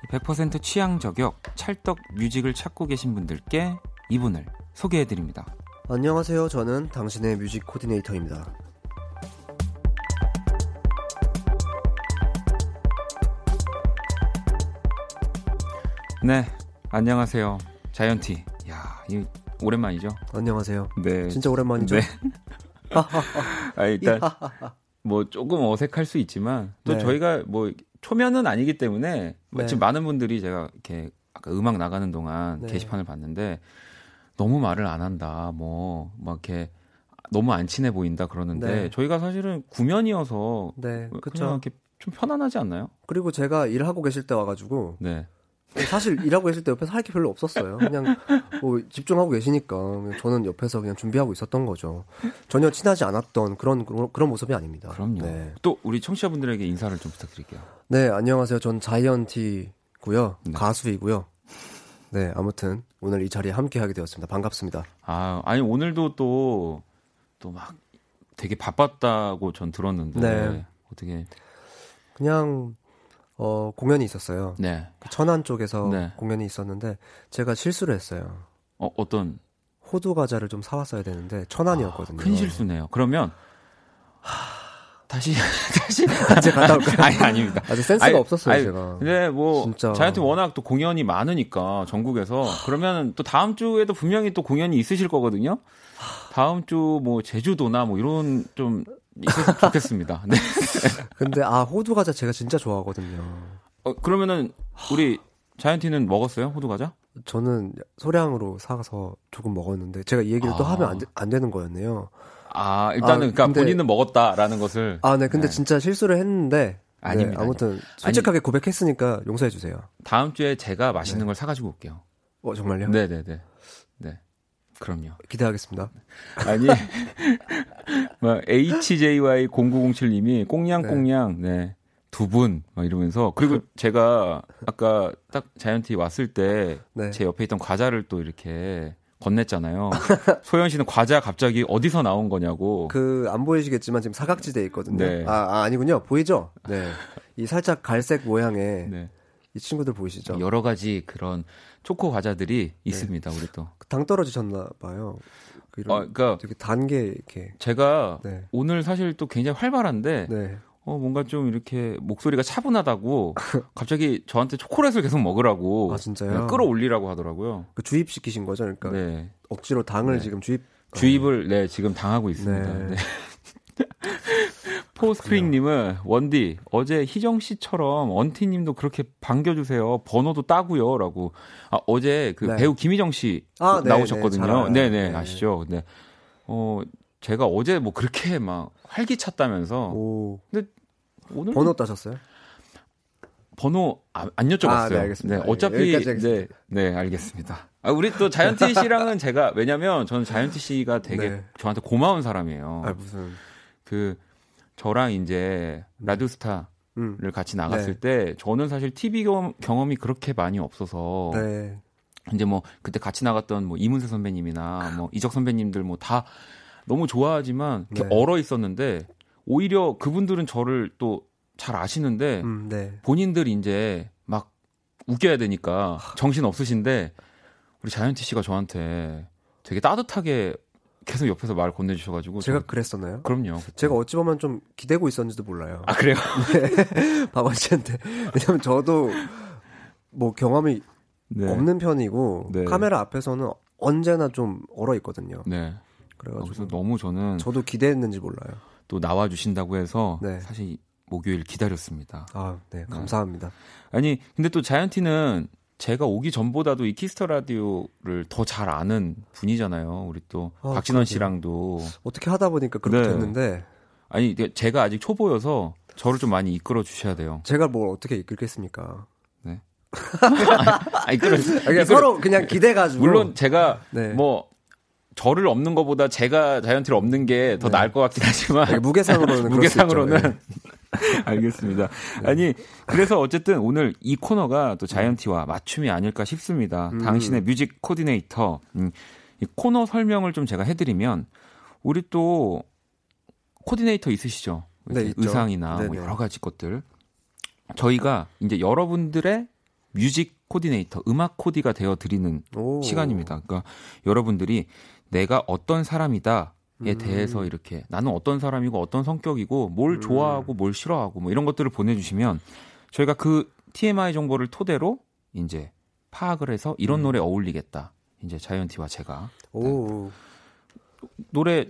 100% 취향 저격 찰떡 뮤직을 찾고 계신 분들께 이분을 소개해 드립니다. 안녕하세요. 저는 당신의 뮤직 코디네이터입니다. 네, 안녕하세요. 자이언티. 야, 이 오랜만이죠? 안녕하세요. 네. 진짜 오랜만이죠? 네. <laughs> 아, 일단 <laughs> 뭐 조금 어색할 수 있지만 또 네. 저희가 뭐 초면은 아니기 때문에 네. 지금 많은 분들이 제가 이렇게 아까 음악 나가는 동안 네. 게시판을 봤는데 너무 말을 안 한다 뭐막 이렇게 너무 안 친해 보인다 그러는데 네. 저희가 사실은 구면이어서 네, 그냥 이렇게 좀 편안하지 않나요? 그리고 제가 일하고 계실 때 와가지고 네. 사실 일하고 계실 때 옆에서 할 게 별로 없었어요. 그냥 뭐 집중하고 계시니까 저는 옆에서 그냥 준비하고 있었던 거죠. 전혀 친하지 않았던 그런 그런 모습이 아닙니다. 그럼요. 네. 또 우리 청취자분들에게 인사를 좀 부탁드릴게요. 네, 안녕하세요. 전 자이언티고요. 네. 가수이고요. 네, 아무튼 오늘 이 자리에 함께 하게 되었습니다. 반갑습니다. 아, 아니 오늘도 또 또 막 되게 바빴다고 전 들었는데 네. 어떻게 그냥 어, 공연이 있었어요. 네. 그 천안 쪽에서 네. 공연이 있었는데 제가 실수를 했어요. 어, 어떤 호두 과자를 좀 사왔어야 되는데 천 원이었거든요. 아, 큰 실수네요. 그러면 다시 <laughs> 다시 이제 갔다 올까요? <laughs> 아니 아닙니다. 아직 센스가 아니, 없었어요 아니, 제가. 근데 뭐 진짜. 자이언트 워낙 또 공연이 많으니까 전국에서 그러면 또 다음 주에도 분명히 또 공연이 있으실 거거든요. 다음 주 뭐 제주도나 뭐 이런 좀 있었으면 좋겠습니다. 네. <laughs> 근데 아 호두 과자 제가 진짜 좋아하거든요. 어 그러면은 우리 자이언티는 먹었어요 호두 과자? 저는 소량으로 사서 조금 먹었는데 제가 이 얘기를 아. 또 하면 안, 되, 안 되는 거였네요. 아 일단은 아, 그러니까 근데, 본인은 먹었다라는 것을 아네 근데 네. 진짜 실수를 했는데 아닙니다. 네, 아무튼 솔직하게 아니, 고백했으니까 용서해 주세요. 다음 주에 제가 맛있는 네. 걸 사가지고 올게요. 어 정말요? 네네네. 네. 그럼요. 기대하겠습니다. 아니, <laughs> 뭐, HJY0907님이 꽁냥꽁냥, 네. 네. 두 분, 막 이러면서. 그리고 <laughs> 제가 아까 딱 자이언티 왔을 때, 네. 제 옆에 있던 과자를 또 이렇게 건넸잖아요. <laughs> 소연 씨는 과자 갑자기 어디서 나온 거냐고. 그 안 보이시겠지만 지금 사각지대에 있거든요. 네. 아, 아 니군요 보이죠? 네. 이 살짝 갈색 모양의 네. 이 친구들 보이시죠? 여러 가지 그런 초코 과자들이 네. 있습니다. 우리 또. 당 떨어지셨나 봐요. 그 어, 그러니까 되게 단게 이렇게. 제가 네. 오늘 사실 또 굉장히 활발한데 네. 어, 뭔가 좀 이렇게 목소리가 차분하다고 <laughs> 갑자기 저한테 초콜릿을 계속 먹으라고 아, 진짜요? 끌어올리라고 하더라고요. 그 주입시키신 거죠? 그러니까 네. 억지로 당을 네. 지금 주입 주입을 네, 지금 당하고 있습니다. 네. 네. <laughs> 포스프링님은 원디 어제 희정 씨처럼 원티님도 그렇게 반겨주세요. 번호도 따고요라고. 아 어제 그 네. 배우 김희정 씨 아, 네, 나오셨거든요. 네네 네, 네, 아시죠? 네. 어 제가 어제 뭐 그렇게 막 활기찼다면서. 오. 근데 오늘 번호 따셨어요? 번호 안, 안 여쭤봤어요. 아, 네, 알겠습니다. 네, 어차피 네, 네, 알겠습니다. 아, 우리 또 자이언티 <laughs> 씨랑은 제가 왜냐면 저는 자이언티 씨가 되게 네. 저한테 고마운 사람이에요. 아, 무슨 그 저랑 이제 라디오스타를 음. 같이 나갔을 네. 때 저는 사실 TV 경험, 이 그렇게 많이 없어서 네. 이제 뭐 그때 같이 나갔던 뭐 이문세 선배님이나 뭐 이적 선배님들 뭐 다 너무 좋아하지만 이렇게 네. 얼어 있었는데 오히려 그분들은 저를 또 잘 아시는데 음, 네. 본인들 이제 막 웃겨야 되니까 정신 없으신데 우리 자이언티 씨가 저한테 되게 따뜻하게 계속 옆에서 말 건네주셔가지고 제가 좀... 그랬었나요? 그럼요. 제가 어찌 보면 좀 기대고 있었는지도 몰라요. 아 그래요? <laughs> 네. 박원 씨한테 왜냐면 저도 뭐 경험이 네. 없는 편이고 네. 카메라 앞에서는 언제나 좀 얼어 있거든요. 네. 그래가지고 아, 너무 저는 저도 기대했는지 몰라요. 또 나와 주신다고 해서 네. 사실 목요일 기다렸습니다. 아, 네, 감사합니다. 아니, 근데 또 자이언티는 제가 오기 전보다도 이 키스 더 라디오를 더 잘 아는 분이잖아요. 우리 또 아, 박진원 씨랑도 어떻게 하다 보니까 그렇게 네. 됐는데 아니 제가 아직 초보여서 저를 좀 많이 이끌어 주셔야 돼요. 제가 뭘 어떻게 이끌겠습니까? 네. 아, 이끌어, 이끌어 서로 그냥 기대가지고 물론 제가 네. 뭐 저를 없는 것보다 제가 자이언티를 없는 게더 네. 나을 것 같긴 하지만 무게상으로는 무게상으로는 네. <laughs> 알겠습니다. 네. 아니 그래서 어쨌든 오늘 이 코너가 또 자이언티와 맞춤이 아닐까 싶습니다. 음. 당신의 뮤직 코디네이터 음, 이 코너 설명을 좀 제가 해드리면 우리 또 코디네이터 있으시죠? 네, 의상이나 뭐 여러 가지 것들 저희가 이제 여러분들의 뮤직 코디네이터, 음악 코디가 되어 드리는 시간입니다. 그러니까 여러분들이 내가 어떤 사람이다. 에 음. 대해서 이렇게 나는 어떤 사람이고 어떤 성격이고 뭘 음. 좋아하고 뭘 싫어하고 뭐 이런 것들을 보내주시면 저희가 그 TMI 정보를 토대로 이제 파악을 해서 이런 음. 노래 어울리겠다. 이제 자이언티와 제가 네. 노래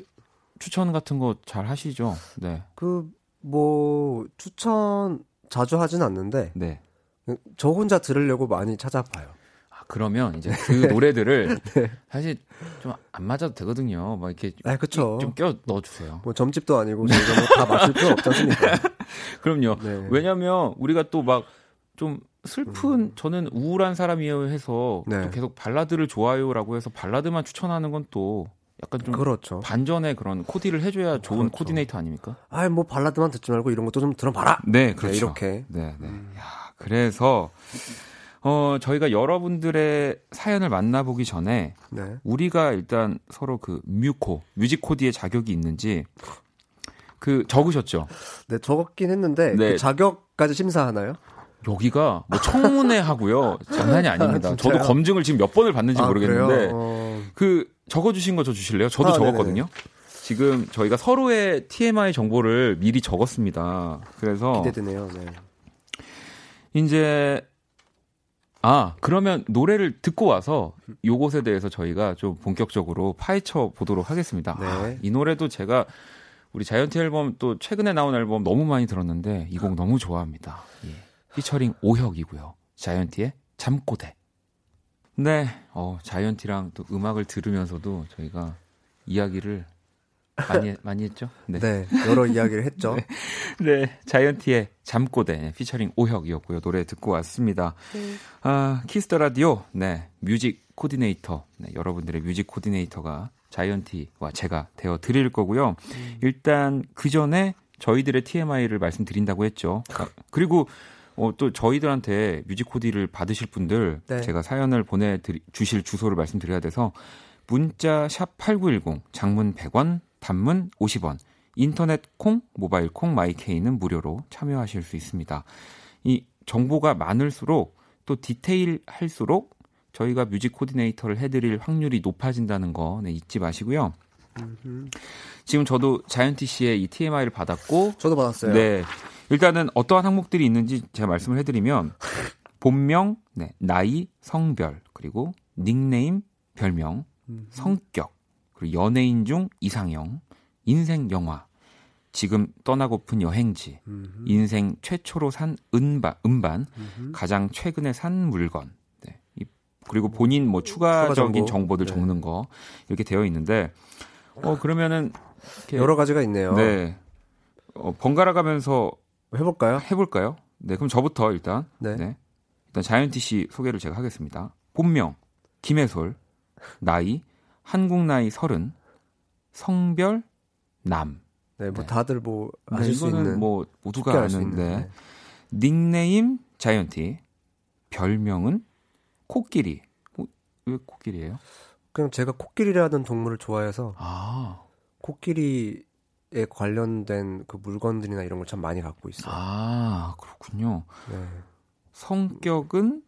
추천 같은 거 잘 하시죠? 네. 그 뭐 추천 자주 하진 않는데 네. 저 혼자 들으려고 많이 찾아봐요. 그러면 이제 그 노래들을 <laughs> 네. 사실 좀 안 맞아도 되거든요. 막 이렇게 아, 그쵸. 좀 껴 넣어주세요. 뭐 점집도 아니고 저희가 뭐다 맞출 필요 없지 않습니까? <laughs> 그럼요. 네. 왜냐하면 우리가 또 막 좀 슬픈 음. 저는 우울한 사람이에요 해서 네. 또 계속 발라드를 좋아요라고 해서 발라드만 추천하는 건 또 약간 좀 그렇죠. 반전의 그런 코디를 해줘야 좋은 그렇죠. 코디네이터 아닙니까? 아, 뭐 발라드만 듣지 말고 이런 것도 좀 들어봐라. 네, 그렇죠. 네, 이렇게. 네, 네. 음. 야, 그래서 어, 저희가 여러분들의 사연을 만나보기 전에 네. 우리가 일단 서로 그 뮤코, 뮤직 코디의 자격이 있는지 그 적으셨죠? 네, 적었긴 했는데 네. 그 자격까지 심사하나요? 여기가 뭐 청문회 하고요. <laughs> 장난이 아닙니다. 아, 저도 검증을 지금 몇 번을 받는지 아, 모르겠는데 어... 그 적어주신 거 저 주실래요? 저도 아, 적었거든요. 네네. 지금 저희가 서로의 TMI 정보를 미리 적었습니다. 그래서 기대되네요. 네. 이제 아 그러면 노래를 듣고 와서 요것에 대해서 저희가 좀 본격적으로 파헤쳐 보도록 하겠습니다. 네. 아, 이 노래도 제가 우리 자이언티 앨범 또 최근에 나온 앨범 너무 많이 들었는데 이 곡 너무 좋아합니다. 예. 피처링 오혁이고요. 자이언티의 잠꼬대. 네, 어, 자이언티랑 또 음악을 들으면서도 저희가 이야기를 많이 많이 했죠. 네, 네 여러 이야기를 했죠. <laughs> 네, 네, 자이언티의 잠꼬대 피처링 오혁이었고요. 노래 듣고 왔습니다. 네. 아, 키스 더 라디오. 네, music 코디네이터. 네, 여러분들의 music 코디네이터가 자이언티와 제가 되어 드릴 거고요. 음. 일단 그 전에 저희들의 TMI를 말씀드린다고 했죠. 아, 그리고 어, 또 저희들한테 music 코디를 받으실 분들 네. 제가 사연을 보내 주실 주소를 말씀드려야 돼서 문자 샵 8910 장문 100원 단문 50원 인터넷 콩 모바일 콩 마이K는 무료로 참여하실 수 있습니다. 이 정보가 많을수록 또 디테일할수록 저희가 뮤직 코디네이터를 해드릴 확률이 높아진다는 거 네, 잊지 마시고요. 지금 저도 자이언티 씨의 이 TMI를 받았고 저도 받았어요. 네. 일단은 어떠한 항목들이 있는지 제가 말씀을 해드리면 본명, 네, 나이, 성별, 그리고 닉네임, 별명, 성격, 그리고 연예인 중 이상형, 인생 영화, 지금 떠나고픈 여행지, 인생 최초로 산 은바, 음반, 가장 최근에 산 물건, 네. 그리고 본인 뭐 추가적인 추가 정보. 들 네. 적는 거 이렇게 되어 있는데, 어 그러면은 여러 가지가 있네요. 네. 어, 번갈아 가면서 해볼까요? 해볼까요? 네, 그럼 저부터 일단. 네. 네. 일단 자이언티 씨 소개를 제가 하겠습니다. 본명 김혜솔, 나이 한국 나이 서른, 성별 남. 네, 뭐 네. 다들 뭐 네, 아실 네, 수 있는 뭐 모두가 아는데 네. 닉네임 자이언티, 별명은 코끼리. 어, 왜 코끼리예요? 그냥 제가 코끼리라는 동물을 좋아해서 아. 코끼리 에 관련된 그 물건들이나 이런 걸 참 많이 갖고 있어요. 아 그렇군요. 네. 성격은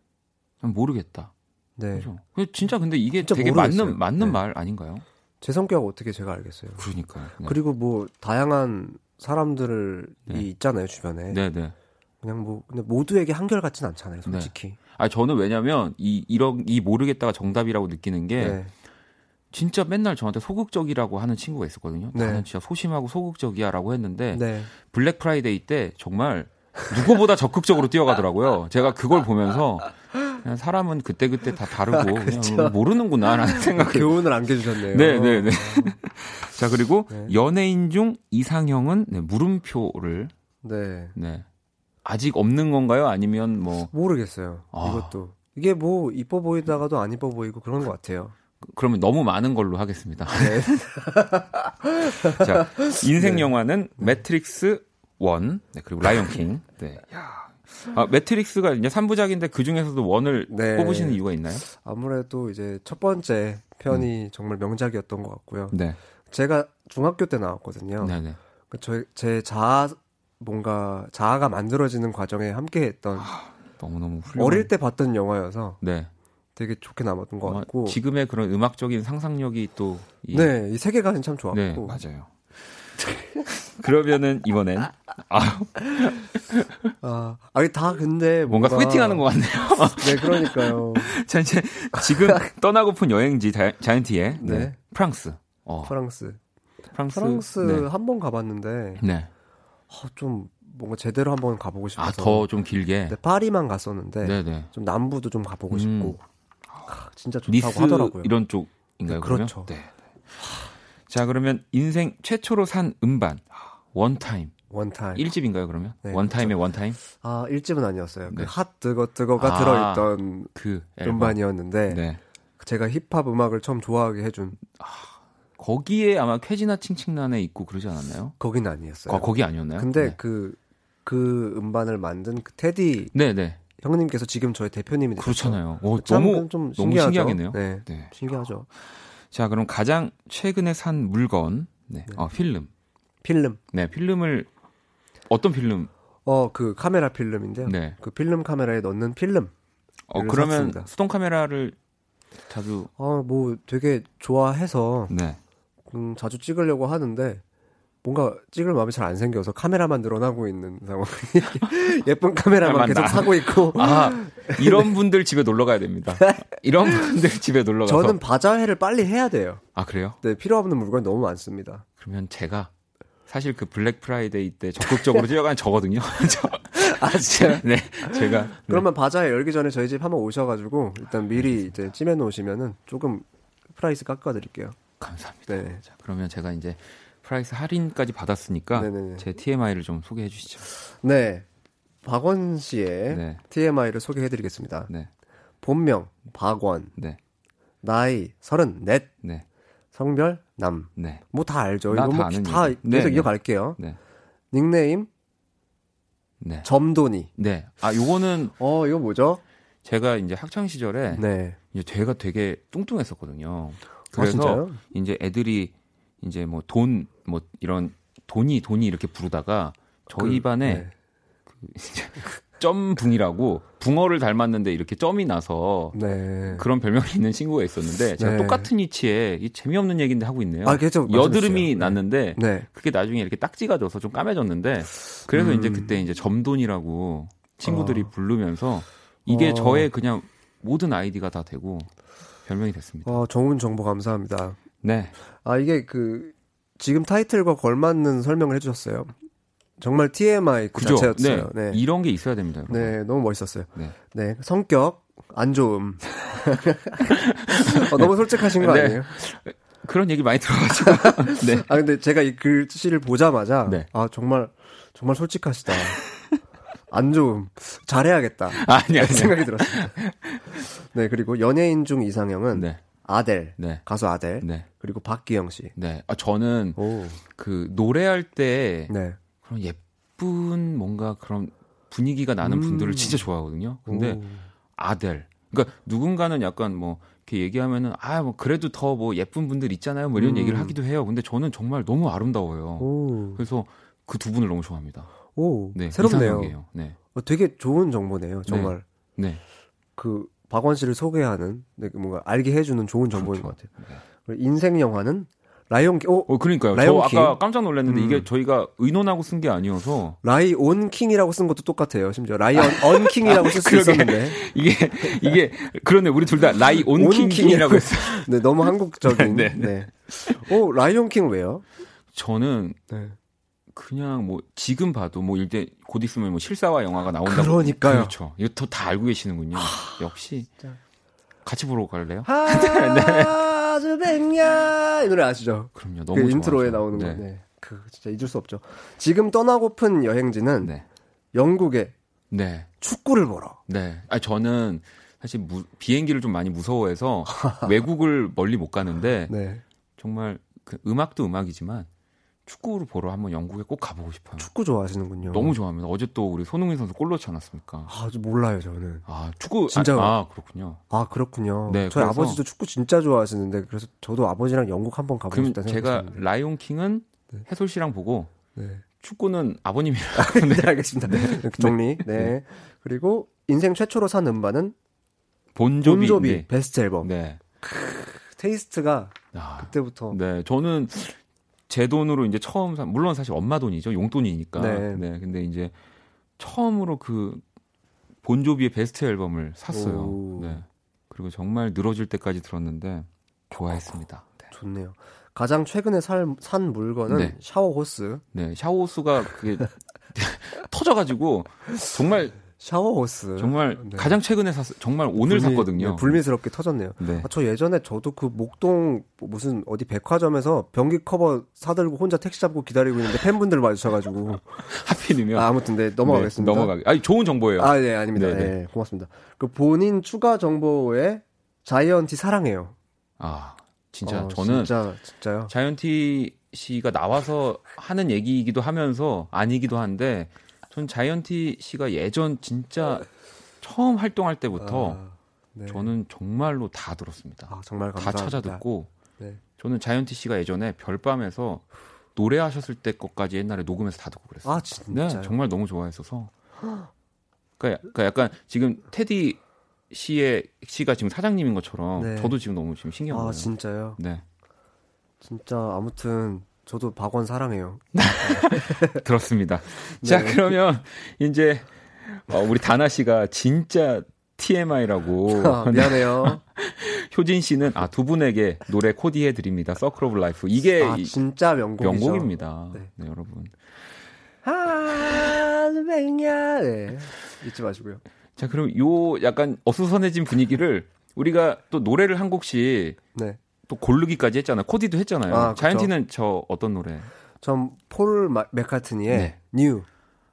모르겠다. 네. 그렇죠? 진짜 근데 이게 되게 모르겠어요. 맞는 맞는 네. 말 아닌가요? 제 성격 어떻게 제가 알겠어요. 그러니까요. 네. 그리고 뭐 다양한 사람들이 네. 있잖아요 주변에. 네네. 네. 그냥 뭐 근데 모두에게 한결 같진 않잖아요, 솔직히. 네. 아 저는 왜냐면 이 이런 이 모르겠다가 정답이라고 느끼는 게 네. 진짜 맨날 저한테 소극적이라고 하는 친구가 있었거든요. 네. 나는 진짜 소심하고 소극적이야라고 했는데 네. 블랙 프라이데이 때 정말 누구보다 적극적으로 뛰어가더라고요. 제가 그걸 보면서 그냥 사람은 그때 그때 다 다르고 그렇죠. 그냥 모르는구나라는 생각. 교훈을 안겨주셨네요. 네, 네, 네. 자 그리고 네. 연예인 중 이상형은 네, 물음표를 네. 네. 아직 없는 건가요? 아니면 뭐 모르겠어요. 아. 이것도 이게 뭐 이뻐 보이다가도 안 이뻐 보이고 그런 것 같아요. 그러면 너무 많은 걸로 하겠습니다. 네. <laughs> 자, 인생 네. 영화는 매트릭스 1, 네, 그리고 라이언 킹. 네. 야. 아, 매트릭스가 이제 3부작인데 그 중에서도 one을 네. 뽑으시는 이유가 있나요? 아무래도 이제 첫 번째 편이 음. 정말 명작이었던 것 같고요. 네. 제가 중학교 때 나왔거든요. 네네. 네. 그 저, 제 자아, 뭔가 자아가 만들어지는 과정에 함께 했던. 아, 너무너무 훌륭한. 어릴 때 봤던 영화여서. 네. 되게 좋게 남았던 것 같고 지금의 그런 음악적인 상상력이 또 이... 네, 이 세계관이 참 좋았고 네, 맞아요. <laughs> 그러면은 이번엔 아, 아, 아니 다 근데 뭔가, 뭔가 소개팅하는 것 같네요. <laughs> 네, 그러니까요. 자 이제 지금 떠나고픈 여행지 자, 자이언티의 네. 네. 프랑스. 어. 프랑스. 프랑스, 프랑스 네. 한번 가봤는데 네. 어, 좀 뭔가 제대로 한번 가보고 싶어서. 아, 더 좀 길게. 네, 파리만 갔었는데 네네. 네. 좀 남부도 좀 가보고 음. 싶고. 진짜 좋다고 하더라고요. 이런 쪽인가요? 네, 그렇죠. 네, 네. 자 그러면 인생 최초로 산 음반 원타임. 원타임. 1집인가요, 그러면? 네, 원타임의 그렇죠. 원타임? 아, 1집은 아니었어요. 그 네. 핫 뜨거 뜨거가 아, 들어있던 그 음반이었는데 네. 제가 힙합 음악을 처음 좋아하게 해 준 아, 거기에 아마 쾌지나 칭칭나네 있고 그러지 않았나요? 거기는 아니었어요. 아, 거기 아니었나요? 근데 그그 네. 그 음반을 만든 그 테디 네네. 네. 형님께서 지금 저희 대표님이 되셨죠. 그렇잖아요. 오, 너무 좀 너무 신기하겠네요. 네, 네, 신기하죠. 자, 그럼 가장 최근에 산 물건, 네, 네. 어, 필름. 필름. 네, 필름을 어떤 필름? 어, 그 카메라 필름인데요. 네. 그 필름 카메라에 넣는 필름. 어, 그러면 샀습니다. 수동 카메라를 자주 아뭐 되게 좋아해서 네. 음, 자주 찍으려고 하는데 뭔가 찍을 마음이 잘 안 생겨서 카메라만 늘어나고 있는 상황. <laughs> 예쁜 카메라만 계속 나. 사고 있고. 아, <laughs> 이런 분들 집에 놀러 가야 됩니다. 이런 분들 집에 놀러 가서. 저는 바자회를 빨리 해야 돼요. 아, 그래요? 네, 필요 없는 물건이 너무 많습니다. 그러면 제가 사실 그 블랙 프라이데이 때 적극적으로 <laughs> 뛰어가는 저거든요. 저, 아, 진짜? 네, 제가. 네. 그러면 바자회 열기 전에 저희 집 한번 오셔가지고 일단 미리 이제 찜해 놓으시면은 조금 Price 깎아드릴게요. 감사합니다. 네. 자, 그러면 제가 이제 price 할인까지 받았으니까 네네네. 제 TMI를 좀 소개해 주시죠. 네. 박원 씨의 네. TMI를 소개해 드리겠습니다. 네. 본명 박원. 네. 나이 34. 네. 성별 남. 네. 뭐 다 알죠. 이거 뭐 다 계속 네, 네, 이어갈게요. 네. 닉네임 네. 점돈이. 네. 아, 요거는 어, 이거 뭐죠? 제가 이제 학창 시절에 네. 이제 제가 되게 뚱뚱했었거든요. 그래서 아, 이제 애들이 이제 뭐 돈 뭐뭐 이런 돈이 돈이 이렇게 부르다가 저희 그, 반에 네. <laughs> 그 점붕이라고 붕어를 닮았는데 이렇게 점이 나서 네. 그런 별명이 있는 친구가 있었는데 제가 네. 똑같은 위치에 이 재미없는 얘기인데 하고 있네요. 아. 여드름이 네. 났는데 네. 그게 나중에 이렇게 딱지가 져서 좀 까매졌는데 그래서 음. 이제 그때 이제 점돈이라고 친구들이 어. 부르면서 이게 어. 저의 그냥 모든 아이디가 다 되고 별명이 됐습니다. 어, 좋은 정보 감사합니다. 네. 아 이게 그 지금 타이틀과 걸맞는 설명을 해주셨어요. 정말 TMI 그 그죠? 자체였어요. 네. 네. 이런 게 있어야 됩니다. 여러분. 네, 너무 멋있었어요. 네, 네. 성격 안 좋음. <laughs> 어, 너무 솔직하신 거 네. 아니에요? 그런 얘기 많이 들어가지고. <laughs> 네. 아 근데 제가 이 글씨를 보자마자 네. 아 정말 정말 솔직하시다. 안 좋음. 잘해야겠다. 아니, 아니. 생각이 들었습니다. 네, 그리고 연예인 중 이상형은 네. 아델, 네. 가수 아델, 네. 그리고 박기영 씨. 네, 아 저는 오. 그 노래할 때 네. 그런 예쁜 뭔가 그런 분위기가 나는 음. 분들을 진짜 좋아하거든요. 근데 오. 아델, 그러니까 누군가는 약간 뭐 이렇게 얘기하면은 아 뭐 그래도 더 뭐 예쁜 분들 있잖아요. 뭐 이런 음. 얘기를 하기도 해요. 근데 저는 정말 너무 아름다워요. 오. 그래서 그 두 분을 너무 좋아합니다. 오, 네, 새롭네요. 네. 어, 되게 좋은 정보네요. 정말. 네. 네. 그 박원 씨를 소개하는 네, 뭔가 알게 해주는 좋은 정보인 그렇죠. 것 같아요. 네. 인생 영화는 라이온 킹. 어, 어 그러니까요. 라이온 저 킹. 아까 깜짝 놀랐는데 음. 이게 저희가 의논하고 쓴 게 아니어서 라이온 킹이라고 쓴 것도 똑같아요. 심지어 라이언 언 킹이라고 쓸수 있었는데 이게 이게 그런데 우리 둘 다 라이온 킹이라고 했어요. 네, 너무 한국적인. <laughs> 네. 네. 어, 라이온 킹 왜요? 저는 네. 그냥 뭐 지금 봐도 뭐 이제 곧 있으면 뭐 실사화 영화가 나온다고 그러니까요. 그렇죠. 이거 다 알고 계시는군요. 하, 역시 진짜. 같이 보러 갈래요? 하주 <laughs> 백냐 이 노래 아시죠? 그럼요. 너무 그 인트로에 나오는 네. 거. 네. 그 진짜 잊을 수 없죠. 지금 떠나고픈 여행지는 네. 영국에 네. 축구를 보러. 네. 아 저는 사실 무, 비행기를 좀 많이 무서워해서 <laughs> 외국을 멀리 못 가는데 네. 정말 그 음악도 음악이지만 축구를 보러 한번 영국에 꼭 가보고 싶어요. 축구 좋아하시는군요. 너무 좋아합니다. 어제 또 우리 손흥민 선수 골 넣지 않았습니까? 아, 몰라요, 저는. 아, 축구 진짜 아, 아 그렇군요. 아, 그렇군요. 네, 저희 아버지도 축구 진짜 좋아하시는데 그래서 저도 아버지랑 영국 한번 가보고 싶다 생각했는데. 제가 라이온 킹은 네. 해솔 씨랑 보고 네. 축구는 아버님이랑. 네, 알겠습니다. 네. 정리. 네. 네. 그리고 인생 최초로 산 음반은 본조비, 본조비 네. 베스트 앨범. 네. 크, taste가 아, 그때부터. 네, 저는 제 돈으로 이제 처음 산 물론 사실 엄마 돈이죠. 용돈이니까. 네. 네. 근데 이제 처음으로 그 본조비의 베스트 앨범을 샀어요. 오. 네. 그리고 정말 늘어질 때까지 들었는데 좋아했습니다. 네. 좋네요. 가장 최근에 살, 산 물건은 네. 샤워 호스. 네. 샤워 호스가 그게 <laughs> <laughs> 터져가지고 정말 샤워 호스. 정말 네. 가장 최근에 샀 정말 오늘 불미, 샀거든요. 네, 불미스럽게 터졌네요. 네. 아, 저 예전에 저도 그 목동 무슨 어디 백화점에서 변기 커버 사들고 혼자 택시 잡고 기다리고 있는데 팬분들 마주쳐가지고 <laughs> 하필이면. 아, 아무튼 네 넘어가겠습니다. 네, 넘어가. 아니 좋은 정보예요. 아, 네 아닙니다. 네, 네. 네, 고맙습니다. 그 본인 추가 정보에 자이언티 사랑해요. 아 진짜 어, 저는 진짜 진짜요. 자이언티 씨가 나와서 하는 얘기이기도 하면서 아니기도 한데. 전 자이언티 씨가 예전 진짜 처음 활동할 때부터 아, 네. 저는 정말로 다 들었습니다. 아, 정말 감사합니다. 다 찾아 듣고 네. 저는 자이언티 씨가 예전에 별밤에서 노래하셨을 때 것까지 옛날에 녹음해서 다 듣고 그랬어요. 아, 진짜? 네, 정말 너무 좋아했어서. 그러니까, 그러니까 약간 지금 테디 씨의 씨가 지금 사장님인 것처럼 네. 저도 지금 너무 지금 신기한 거예요. 아 진짜요? 네. 진짜 아무튼 저도 박원 사랑해요. <laughs> 들었습니다. 네. 자 그러면 이제 어, 우리 다나 씨가 진짜 TMI라고 아, 미안해요. <laughs> 효진 씨는 아 두 분에게 노래 코디해 드립니다. Circle of Life 이게 아, 진짜 명곡이죠. 명곡입니다. 네, 네 여러분. 하늘이야. 네. 잊지 마시고요. 자, 그럼 요 약간 어수선해진 분위기를 우리가 또 노래를 한 곡씩 네. 또 고르기까지 했잖아요. 코디도 했잖아요. 아, 자이언티는 저 어떤 노래? 전 폴 매카트니의 네. New.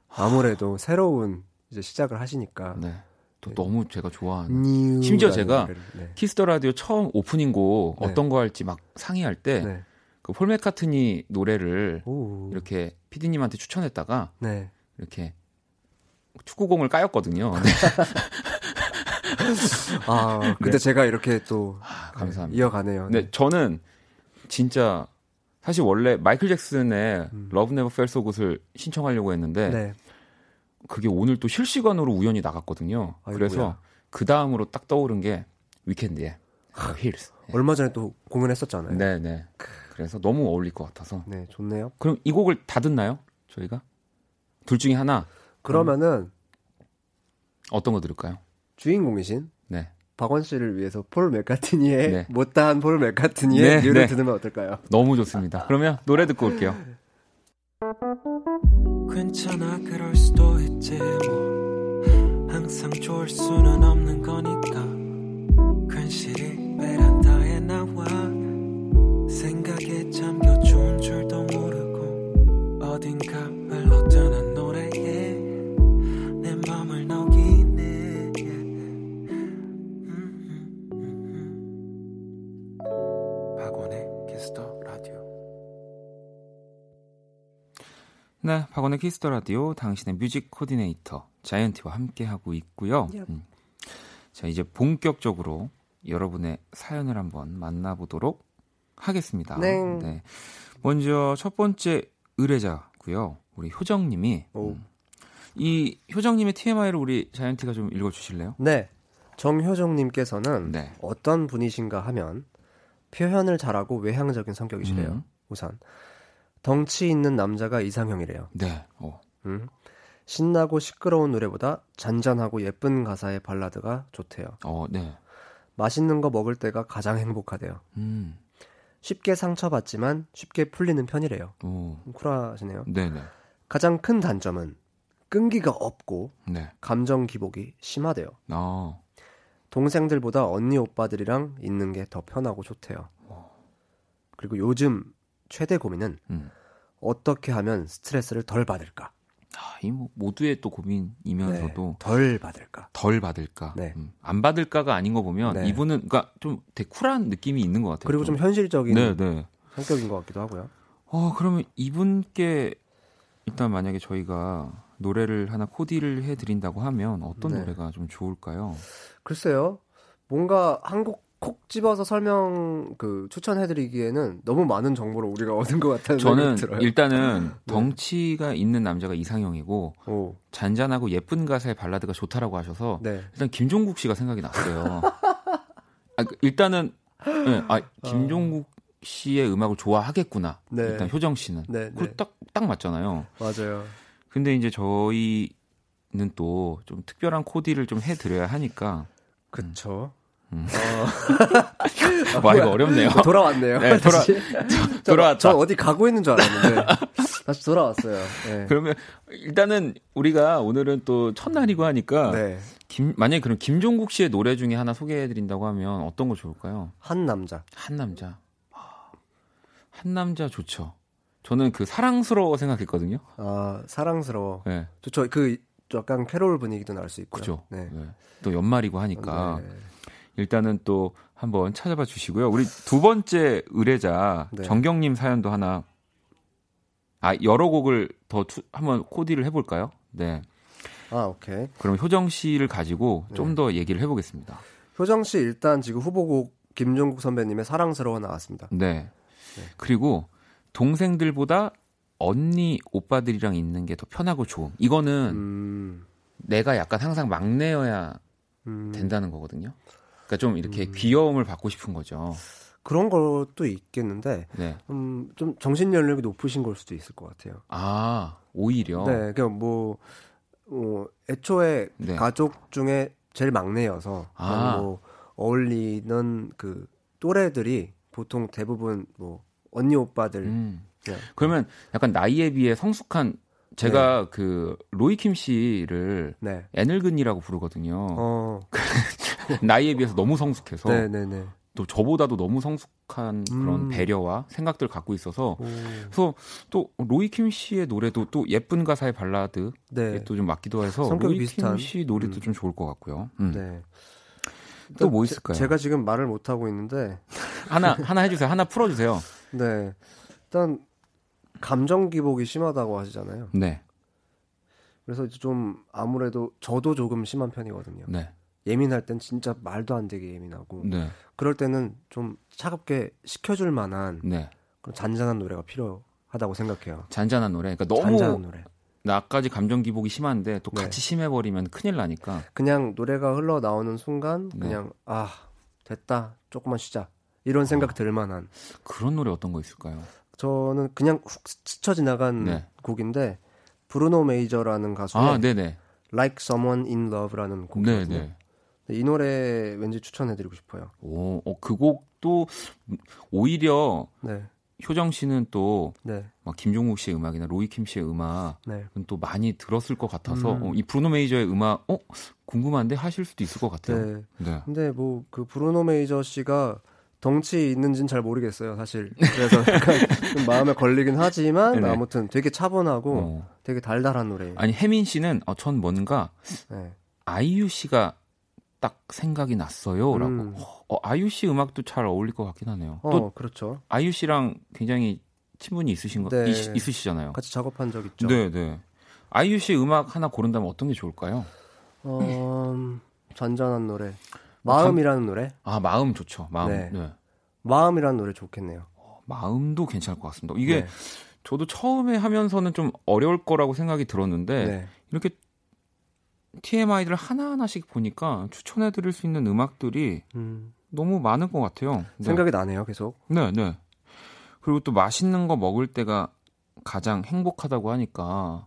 아무래도 새로운 이제 시작을 하시니까. 네. 또 네. 너무 제가 좋아하는. 심지어 제가 네. 키스 더 라디오 처음 오프닝 곡 네. 어떤 거 할지 막 상의할 때 네. 그 폴 매카트니 노래를 오. 이렇게 피디님한테 추천했다가 네. 이렇게 축구공을 까였거든요. <laughs> 네. 아, 근데 네. 제가 이렇게 또 아, 감사합니다. 이어가네요. 네. 저는 진짜 사실 원래 마이클 잭슨의 음. Love Never Felt So Good을 신청하려고 했는데 네. 그게 오늘 또 실시간으로 우연히 나갔거든요. 아이고야. 그래서 그 다음으로 딱 떠오른 게 위켄드의 힐스. 네. 얼마 전에 또 공연했었잖아요. 네, 네. 그래서 너무 어울릴 것 같아서. 네, 좋네요. 그럼 이 곡을 다 듣나요? 저희가? 둘 중에 하나. 그러면은 어떤 거 들을까요? 주인공이신 네. 박원 씨를 위해서 폴 맥카트니의 네. 못다한 폴 맥카트니의 네, 뉴를 네. 들으면 어떨까요? 너무 좋습니다. 그러면 노래 듣고 올게요. 괜찮아 그럴 수도 있지 뭐 항상 좋을 수는 없는 거니까 괜시리 베란다에 나와 생각에 잠겨 좋은 줄도 모르고 어딘가 흘러드는 네, 박원의 키스 더 라디오 당신의 뮤직 코디네이터 자이언티와 함께 하고 있고요. 음. 자, 이제 본격적으로 여러분의 사연을 한번 만나보도록 하겠습니다. 네. 네. 먼저 첫 번째 의뢰자고요. 우리 효정 님이 음, 이 효정 님의 TMI를 우리 자이언티가 좀 읽어 주실래요? 네. 정효정 님께서는 네. 어떤 분이신가 하면 표현을 잘하고 외향적인 성격이시래요. 음. 우선 덩치 있는 남자가 이상형이래요. 네. 어. 음. 신나고 시끄러운 노래보다 잔잔하고 예쁜 가사의 발라드가 좋대요. 어, 네. 맛있는 거 먹을 때가 가장 행복하대요. 음. 쉽게 상처받지만 쉽게 풀리는 편이래요. 오. 쿨하시네요. 네네. 가장 큰 단점은 끈기가 없고 네. 감정 기복이 심하대요. 아. 동생들보다 언니 오빠들이랑 있는 게 더 편하고 좋대요. 그리고 요즘 최대 고민은 음. 어떻게 하면 스트레스를 덜 받을까? 아, 이뭐 모두의 또 고민이면서도 네, 덜 받을까? 덜 받을까? 네. 음, 안 받을까가 아닌 거 보면 네. 이분은 그러니까 좀 되게 쿨한 느낌이 있는 것 같아요. 그리고 좀, 좀 현실적인 네, 네. 성격인 것 같기도 하고요. 어, 그러면 이분께 일단 만약에 저희가 노래를 하나 코디를 해드린다고 하면 어떤 네. 노래가 좀 좋을까요? 글쎄요. 뭔가 한곡 콕 집어서 설명 그 추천해드리기에는 너무 많은 정보를 우리가 <laughs> 얻은 것 같다는 저는 들어요. 일단은 네. 덩치가 있는 남자가 이상형이고 오. 잔잔하고 예쁜 가사의 발라드가 좋다라고 하셔서 네. 일단 김종국 씨가 생각이 났어요. 아, 그 일단은 네, 아 김종국 씨의 음악을 좋아하겠구나. 네. 일단 효정 씨는 네, 네. 딱딱 맞잖아요. 맞아요. 근데 이제 저희는 또 좀 특별한 코디를 좀 해드려야 하니까. 그쵸. 음. 어. <laughs> 와 이거 어렵네요. 돌아왔네요. 네, 돌아 돌아왔다. 저, 저, 어디 가고 있는 줄 알았는데 다시 돌아왔어요. 네. 그러면 일단은 우리가 오늘은 또 첫날이고 하니까 네. 김 만약에 그럼 김종국 씨의 노래 중에 하나 소개해 드린다고 하면 어떤 거 좋을까요? 한 남자. 한 남자. 한 남자 좋죠. 저는 그 사랑스러워 생각했거든요. 아, 사랑스러워. 네. 좋죠. 그 약간 캐롤 분위기도 날 수 있고요. 그죠. 네. 네. 또 연말이고 하니까. 네. 일단은 또 한번 찾아봐 주시고요. 우리 두 번째 의뢰자 네. 정경님 사연도 하나 아 여러 곡을 더 투, 한번 코디를 해볼까요? 네. 아 오케이. 그럼 효정 씨를 가지고 좀더 네. 얘기를 해보겠습니다. 효정 씨 일단 지금 후보곡 김종국 선배님의 사랑스러워 나왔습니다. 네. 네. 그리고 동생들보다 언니 오빠들이랑 있는 게 더 편하고 좋음. 이거는 음... 내가 약간 항상 막내여야 음. 된다는 거거든요. 그러니까 좀 이렇게 음. 귀여움을 받고 싶은 거죠. 그런 것도 있겠는데, 네. 음, 좀 정신 연령이 높으신 걸 수도 있을 것 같아요. 아, 오히려. 네, 그냥 뭐, 어, 애초에 네. 가족 중에 제일 막내여서 아. 뭐 어울리는 그 또래들이 보통 대부분 뭐 언니 오빠들. 음. 네. 그러면 약간 나이에 비해 성숙한 제가 네. 그 로이킴 씨를 네. 애늙은이라고 부르거든요. 어. <laughs> 나이에 비해서 너무 성숙해서 네네네. 네, 네. 또 저보다도 너무 성숙한 그런 음. 배려와 생각들 을 갖고 있어서 오. 그래서 또 로이킴 씨의 노래도 또 예쁜 가사의 발라드 네. 또좀 맞기도 해서 로이킴 비슷한. 씨 노래도 음. 좀 좋을 것 같고요. 음. 네. 또 뭐 있을까요? 제, 가 지금 말을 못 하고 있는데 하나 하나 해주세요. 하나 풀어주세요. 네. 일단 감정 기복이 심하다고 하시잖아요. 네. 그래서 좀 아무래도 저도 조금 심한 편이거든요. 네. 예민할 땐 진짜 말도 안 되게 예민하고 네. 그럴 때는 좀 차갑게 식혀줄 만한 네. 그런 잔잔한 노래가 필요하다고 생각해요. 잔잔한 노래. 그러니까 너무 잔잔한 노래. 나까지 감정 기복이 심한데 또 네. 같이 심해 버리면 큰일 나니까. 그냥 노래가 흘러 나오는 순간 네. 그냥 아 됐다 조금만 쉬자 이런 생각 아, 들 만한 그런 노래 어떤 거 있을까요? 저는 그냥 훅 스쳐 지나간 네. 곡인데 브루노 메이저라는 가수의 아. Like Someone in Love라는 곡이거든요. 네네. 이 노래 왠지 추천해드리고 싶어요. 오, 어, 그 곡도 오히려 네. 효정 씨는 또 네. 막 김종국 씨의 음악이나 로이킴 씨의 음악은 네. 또 많이 들었을 것 같아서 음. 어, 이 브루노 메이저의 음악 어 궁금한데 하실 수도 있을 것 같아요. 네. 네. 근데 뭐 그 브루노 메이저 씨가 덩치 있는지는 잘 모르겠어요, 사실. 그래서 <laughs> 약간 좀 마음에 걸리긴 하지만 네네. 아무튼 되게 차분하고 어. 되게 달달한 노래. 아니 혜민 씨는 어, 전 뭔가 네. 아이유 씨가 딱 생각이 났어요라고. 음. 어, 아이유 씨 음악도 잘 어울릴 것 같긴 하네요. 어, 또 그렇죠. 아이유 씨랑 굉장히 친분이 있으신 거 네. 있, 으시잖아요 같이 작업한 적 있죠. 네, 네. 아이유 씨 음악 하나 고른다면 어떤 게 좋을까요? 어, 잔잔한 노래. 마음이라는 노래? 아, 마음 좋죠. 마음. 네. 네. 마음이라는 노래 좋겠네요. 어, 마음도 괜찮을 것 같습니다. 이게 네. 저도 처음에 하면서는 좀 어려울 거라고 생각이 들었는데 네. 이렇게 TMI들 하나하나씩 보니까 추천해 드릴 수 있는 음악들이 음. 너무 많은 것 같아요. 네. 생각이 나네요, 계속. 네, 네. 그리고 또 맛있는 거 먹을 때가 가장 행복하다고 하니까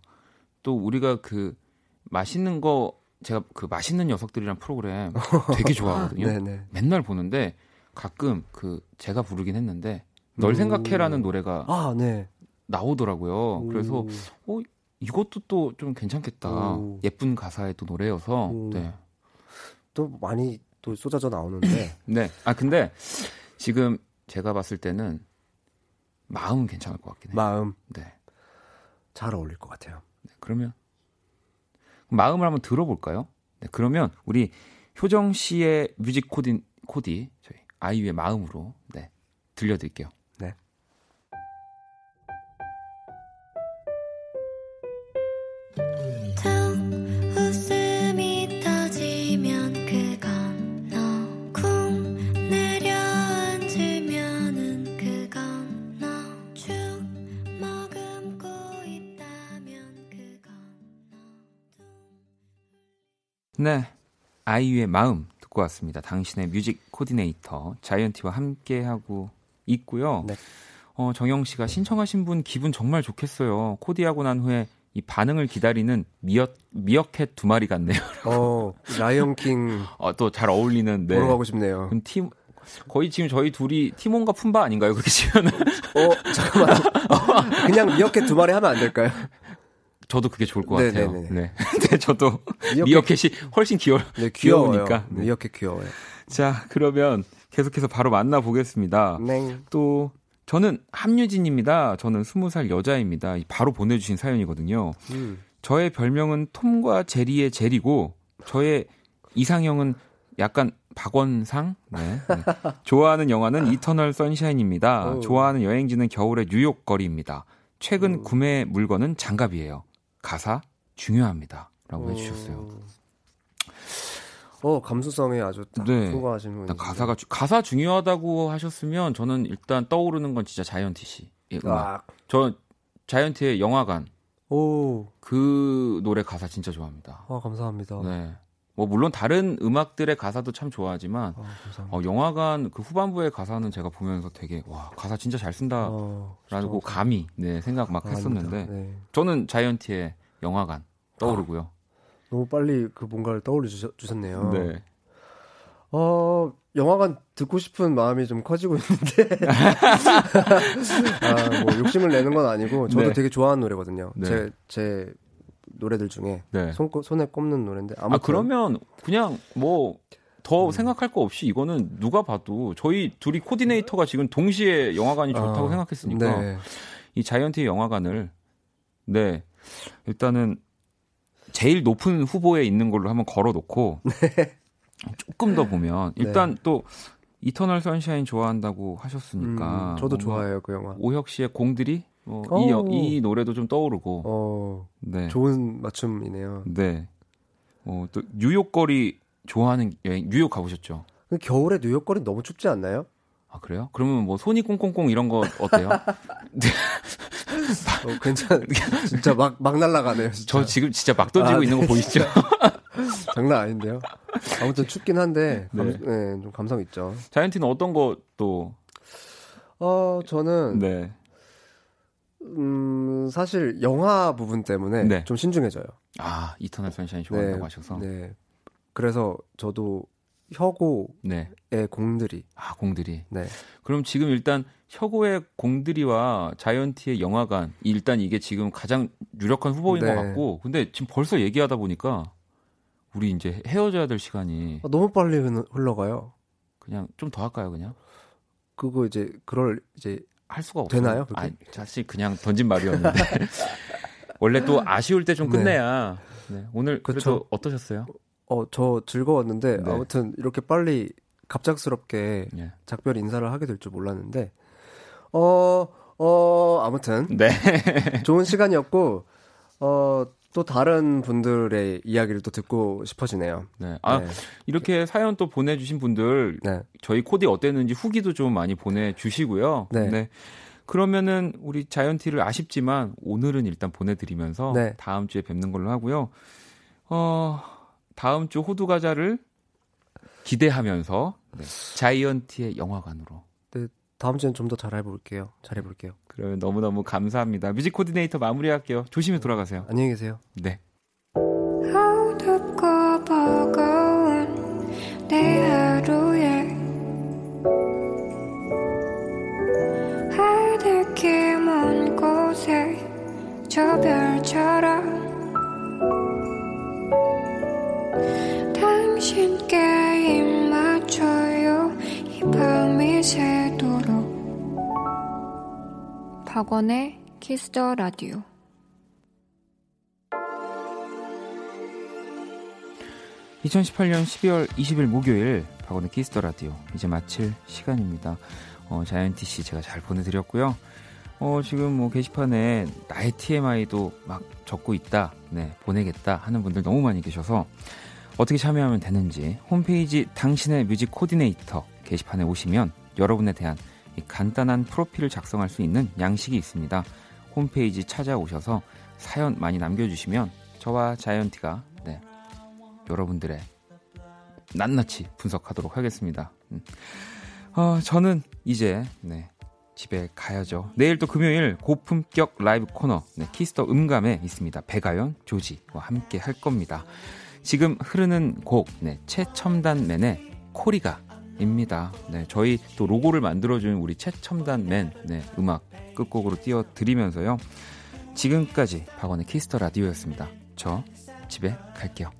또 우리가 그 맛있는 거 제가 그 맛있는 녀석들이란 프로그램 <laughs> 되게 좋아하거든요. 네네. 네. 맨날 보는데 가끔 그 제가 부르긴 했는데 널 생각해라는 노래가 아, 네. 나오더라고요. 그래서 어 이것도 또 좀 괜찮겠다. 오. 예쁜 가사의 또 노래여서 오. 네. 또 많이 또 쏟아져 나오는데. <laughs> 네. 아 근데 지금 제가 봤을 때는 마음은 괜찮을 것 같긴 해요. 마음. 네. 잘 어울릴 것 같아요. 네, 그러면 마음을 한번 들어볼까요? 네, 그러면 우리 효정 씨의 뮤직 코디 코디 저희 아이유의 마음으로 네 들려드릴게요. 네. 아이유의 마음 듣고 왔습니다. 당신의 뮤직 코디네이터 자이언티와 함께 하고 있고요. 네. 어, 정영 씨가 신청하신 분 기분 정말 좋겠어요. 코디하고 난 후에 이 반응을 기다리는 미역 미어캣 두 마리 같네요. <laughs> 어, 라이언킹. 어, 또 잘 어울리는. 네. 보러 가고 싶네요. 팀 거의 지금 저희 둘이 티몬과 품바 아닌가요? <laughs> 그렇게 치면은. 어, 잠깐만. <laughs> 그냥 미어캣 두 마리 하면 안 될까요? 저도 그게 좋을 것 네네네. 같아요. 네. <laughs> 네, 저도 미어캣, 이 훨씬 귀여, 네, 귀여우니까. 네. 미어캣 귀여워요. 자, 그러면 계속해서 바로 만나보겠습니다. 네. 또 저는 함유진입니다. 저는 스무 살 여자입니다. 바로 보내주신 사연이거든요. 음. 저의 별명은 톰과 제리의 제리고 저의 이상형은 약간 박원상. 네. 네. <laughs> 좋아하는 영화는 이터널 선샤인입니다. 오. 좋아하는 여행지는 겨울의 뉴욕 거리입니다. 최근 오. 구매 물건은 장갑이에요. 가사 중요합니다. 라고 어... 해주셨어요. 어, 감수성에 아주 딱 네. 소가하시는 분. 가사가, 가사 중요하다고 하셨으면 저는 일단 떠오르는 건 진짜 자이언티 씨. 예, 아. 저 자이언티의 영화관. 오. 그 노래 가사 진짜 좋아합니다. 아, 감사합니다. 네. 뭐 물론 다른 음악들의 가사도 참 좋아하지만 어, 어, 영화관 그 후반부의 가사는 제가 보면서 되게 와 가사 진짜 잘 쓴다라고 어, 감히 네 생각 막 아, 했었는데 네. 저는 자이언티의 영화관 떠오르고요. 아, 너무 빨리 그 뭔가를 떠올려 주셨, 네요 어, 영화관 듣고 싶은 마음이 좀 커지고 있는데. <laughs> 아, 뭐 욕심을 내는 건 아니고 저도 네. 되게 좋아하는 노래거든요. 네. 제, 제 노래들 중에 네. 손, 손에 꼽는 노래인데 아무튼 아, 그러면 그냥 뭐더 음. 생각할 거 없이 이거는 누가 봐도 저희 둘이 코디네이터가 지금 동시에 영화관이 좋다고 아, 생각했으니까 네. 이 자이언티 영화관을 네 일단은 제일 높은 후보에 있는 걸로 한번 걸어놓고 <laughs> 네. 조금 더 보면 네. 일단 네. 또 이터널 선샤인 좋아한다고 하셨으니까 음, 저도 좋아해요 그 영화 오혁 씨의 공들이 어, 이, 이 노래도 좀 떠오르고 어, 네. 좋은 맞춤이네요. 네. 어, 또 뉴욕 거리 좋아하는 여행 뉴욕 가보셨죠? 겨울에 뉴욕 거리 너무 춥지 않나요? 아 그래요? 그러면 뭐 손이 꽁꽁꽁 이런 거 어때요? <laughs> 어, 괜찮. 진짜 막 막 날라가네요. 진짜. 저 지금 진짜 막 던지고 아, 있는 거 네, 보이시죠? <laughs> 장난 아닌데요. 아무튼 춥긴 한데 감, 네. 네, 좀 감성 있죠. 자이언티는 어떤 거 또? 어 저는 네. 음 사실 영화 부분 때문에 네. 좀 신중해져요. 아 이터널 선샤인 좋아한다고 네, 하셔서. 네. 그래서 저도 혁오의 네. 공들이. 아, 공들이. 네. 그럼 지금 일단 혁오의 공들이와 자이언티의 영화관 일단 이게 지금 가장 유력한 후보인 네. 것 같고 근데 지금 벌써 얘기하다 보니까 우리 이제 헤어져야 될 시간이 아, 너무 빨리 흘러가요. 그냥 좀 더 할까요, 그냥? 그거 이제 그럴 이제 할 수가 없어요. 되나요? 아, 사실 그냥 던진 말이었는데 <laughs> 원래 또 아쉬울 때 좀 끝내야. 네. 네. 오늘 그쵸. 어떠셨어요? 어, 저 즐거웠는데 네. 아무튼 이렇게 빨리 갑작스럽게 네. 작별 인사를 하게 될 줄 몰랐는데 어, 어, 아무튼 네. 좋은 시간이었고 어, 또 다른 분들의 이야기를 또 듣고 싶어지네요. 네. 아, 네. 이렇게 사연 또 보내주신 분들, 네. 저희 코디 어땠는지 후기도 좀 많이 보내주시고요. 네. 네. 그러면은 우리 자이언티를 아쉽지만 오늘은 일단 보내드리면서 네. 다음 주에 뵙는 걸로 하고요. 어, 다음 주 호두 과자를 기대하면서 네. 자이언티의 영화관으로. 네, 다음 주엔 좀 더 잘해볼게요. 잘해볼게요. 그러면 너무너무 감사합니다. 뮤직 코디네이터 마무리할게요. 조심히 돌아가세요. 안녕히 계세요. 네. 박원의 Kiss the Radio 2018년 12월 20일 목요일 박원의 Kiss the Radio 이제 마칠 시간입니다. 어, 자이언티 씨 제가 잘 보내드렸고요. 어, 지금 뭐 게시판에 나의 TMI도 막 적고 있다, 네 보내겠다 하는 분들 너무 많이 계셔서 어떻게 참여하면 되는지 홈페이지 당신의 뮤직 코디네이터 게시판에 오시면 여러분에 대한 간단한 프로필을 작성할 수 있는 양식이 있습니다. 홈페이지 찾아오셔서 사연 많이 남겨주시면 저와 자이언티가 네, 여러분들의 낱낱이 분석하도록 하겠습니다. 음. 어, 저는 이제 네, 집에 가야죠. 내일 또 금요일 고품격 라이브 코너 네, Kiss the 음감회 있습니다. 백아연, 조지와 함께 할 겁니다. 지금 흐르는 곡 네, 최첨단맨의 코리가 입니다. 네, 저희 또 로고를 만들어준 우리 최첨단맨 네, 음악 끝곡으로 띄워드리면서요. 지금까지 박원의 Kiss the Radio였습니다. 저 집에 갈게요.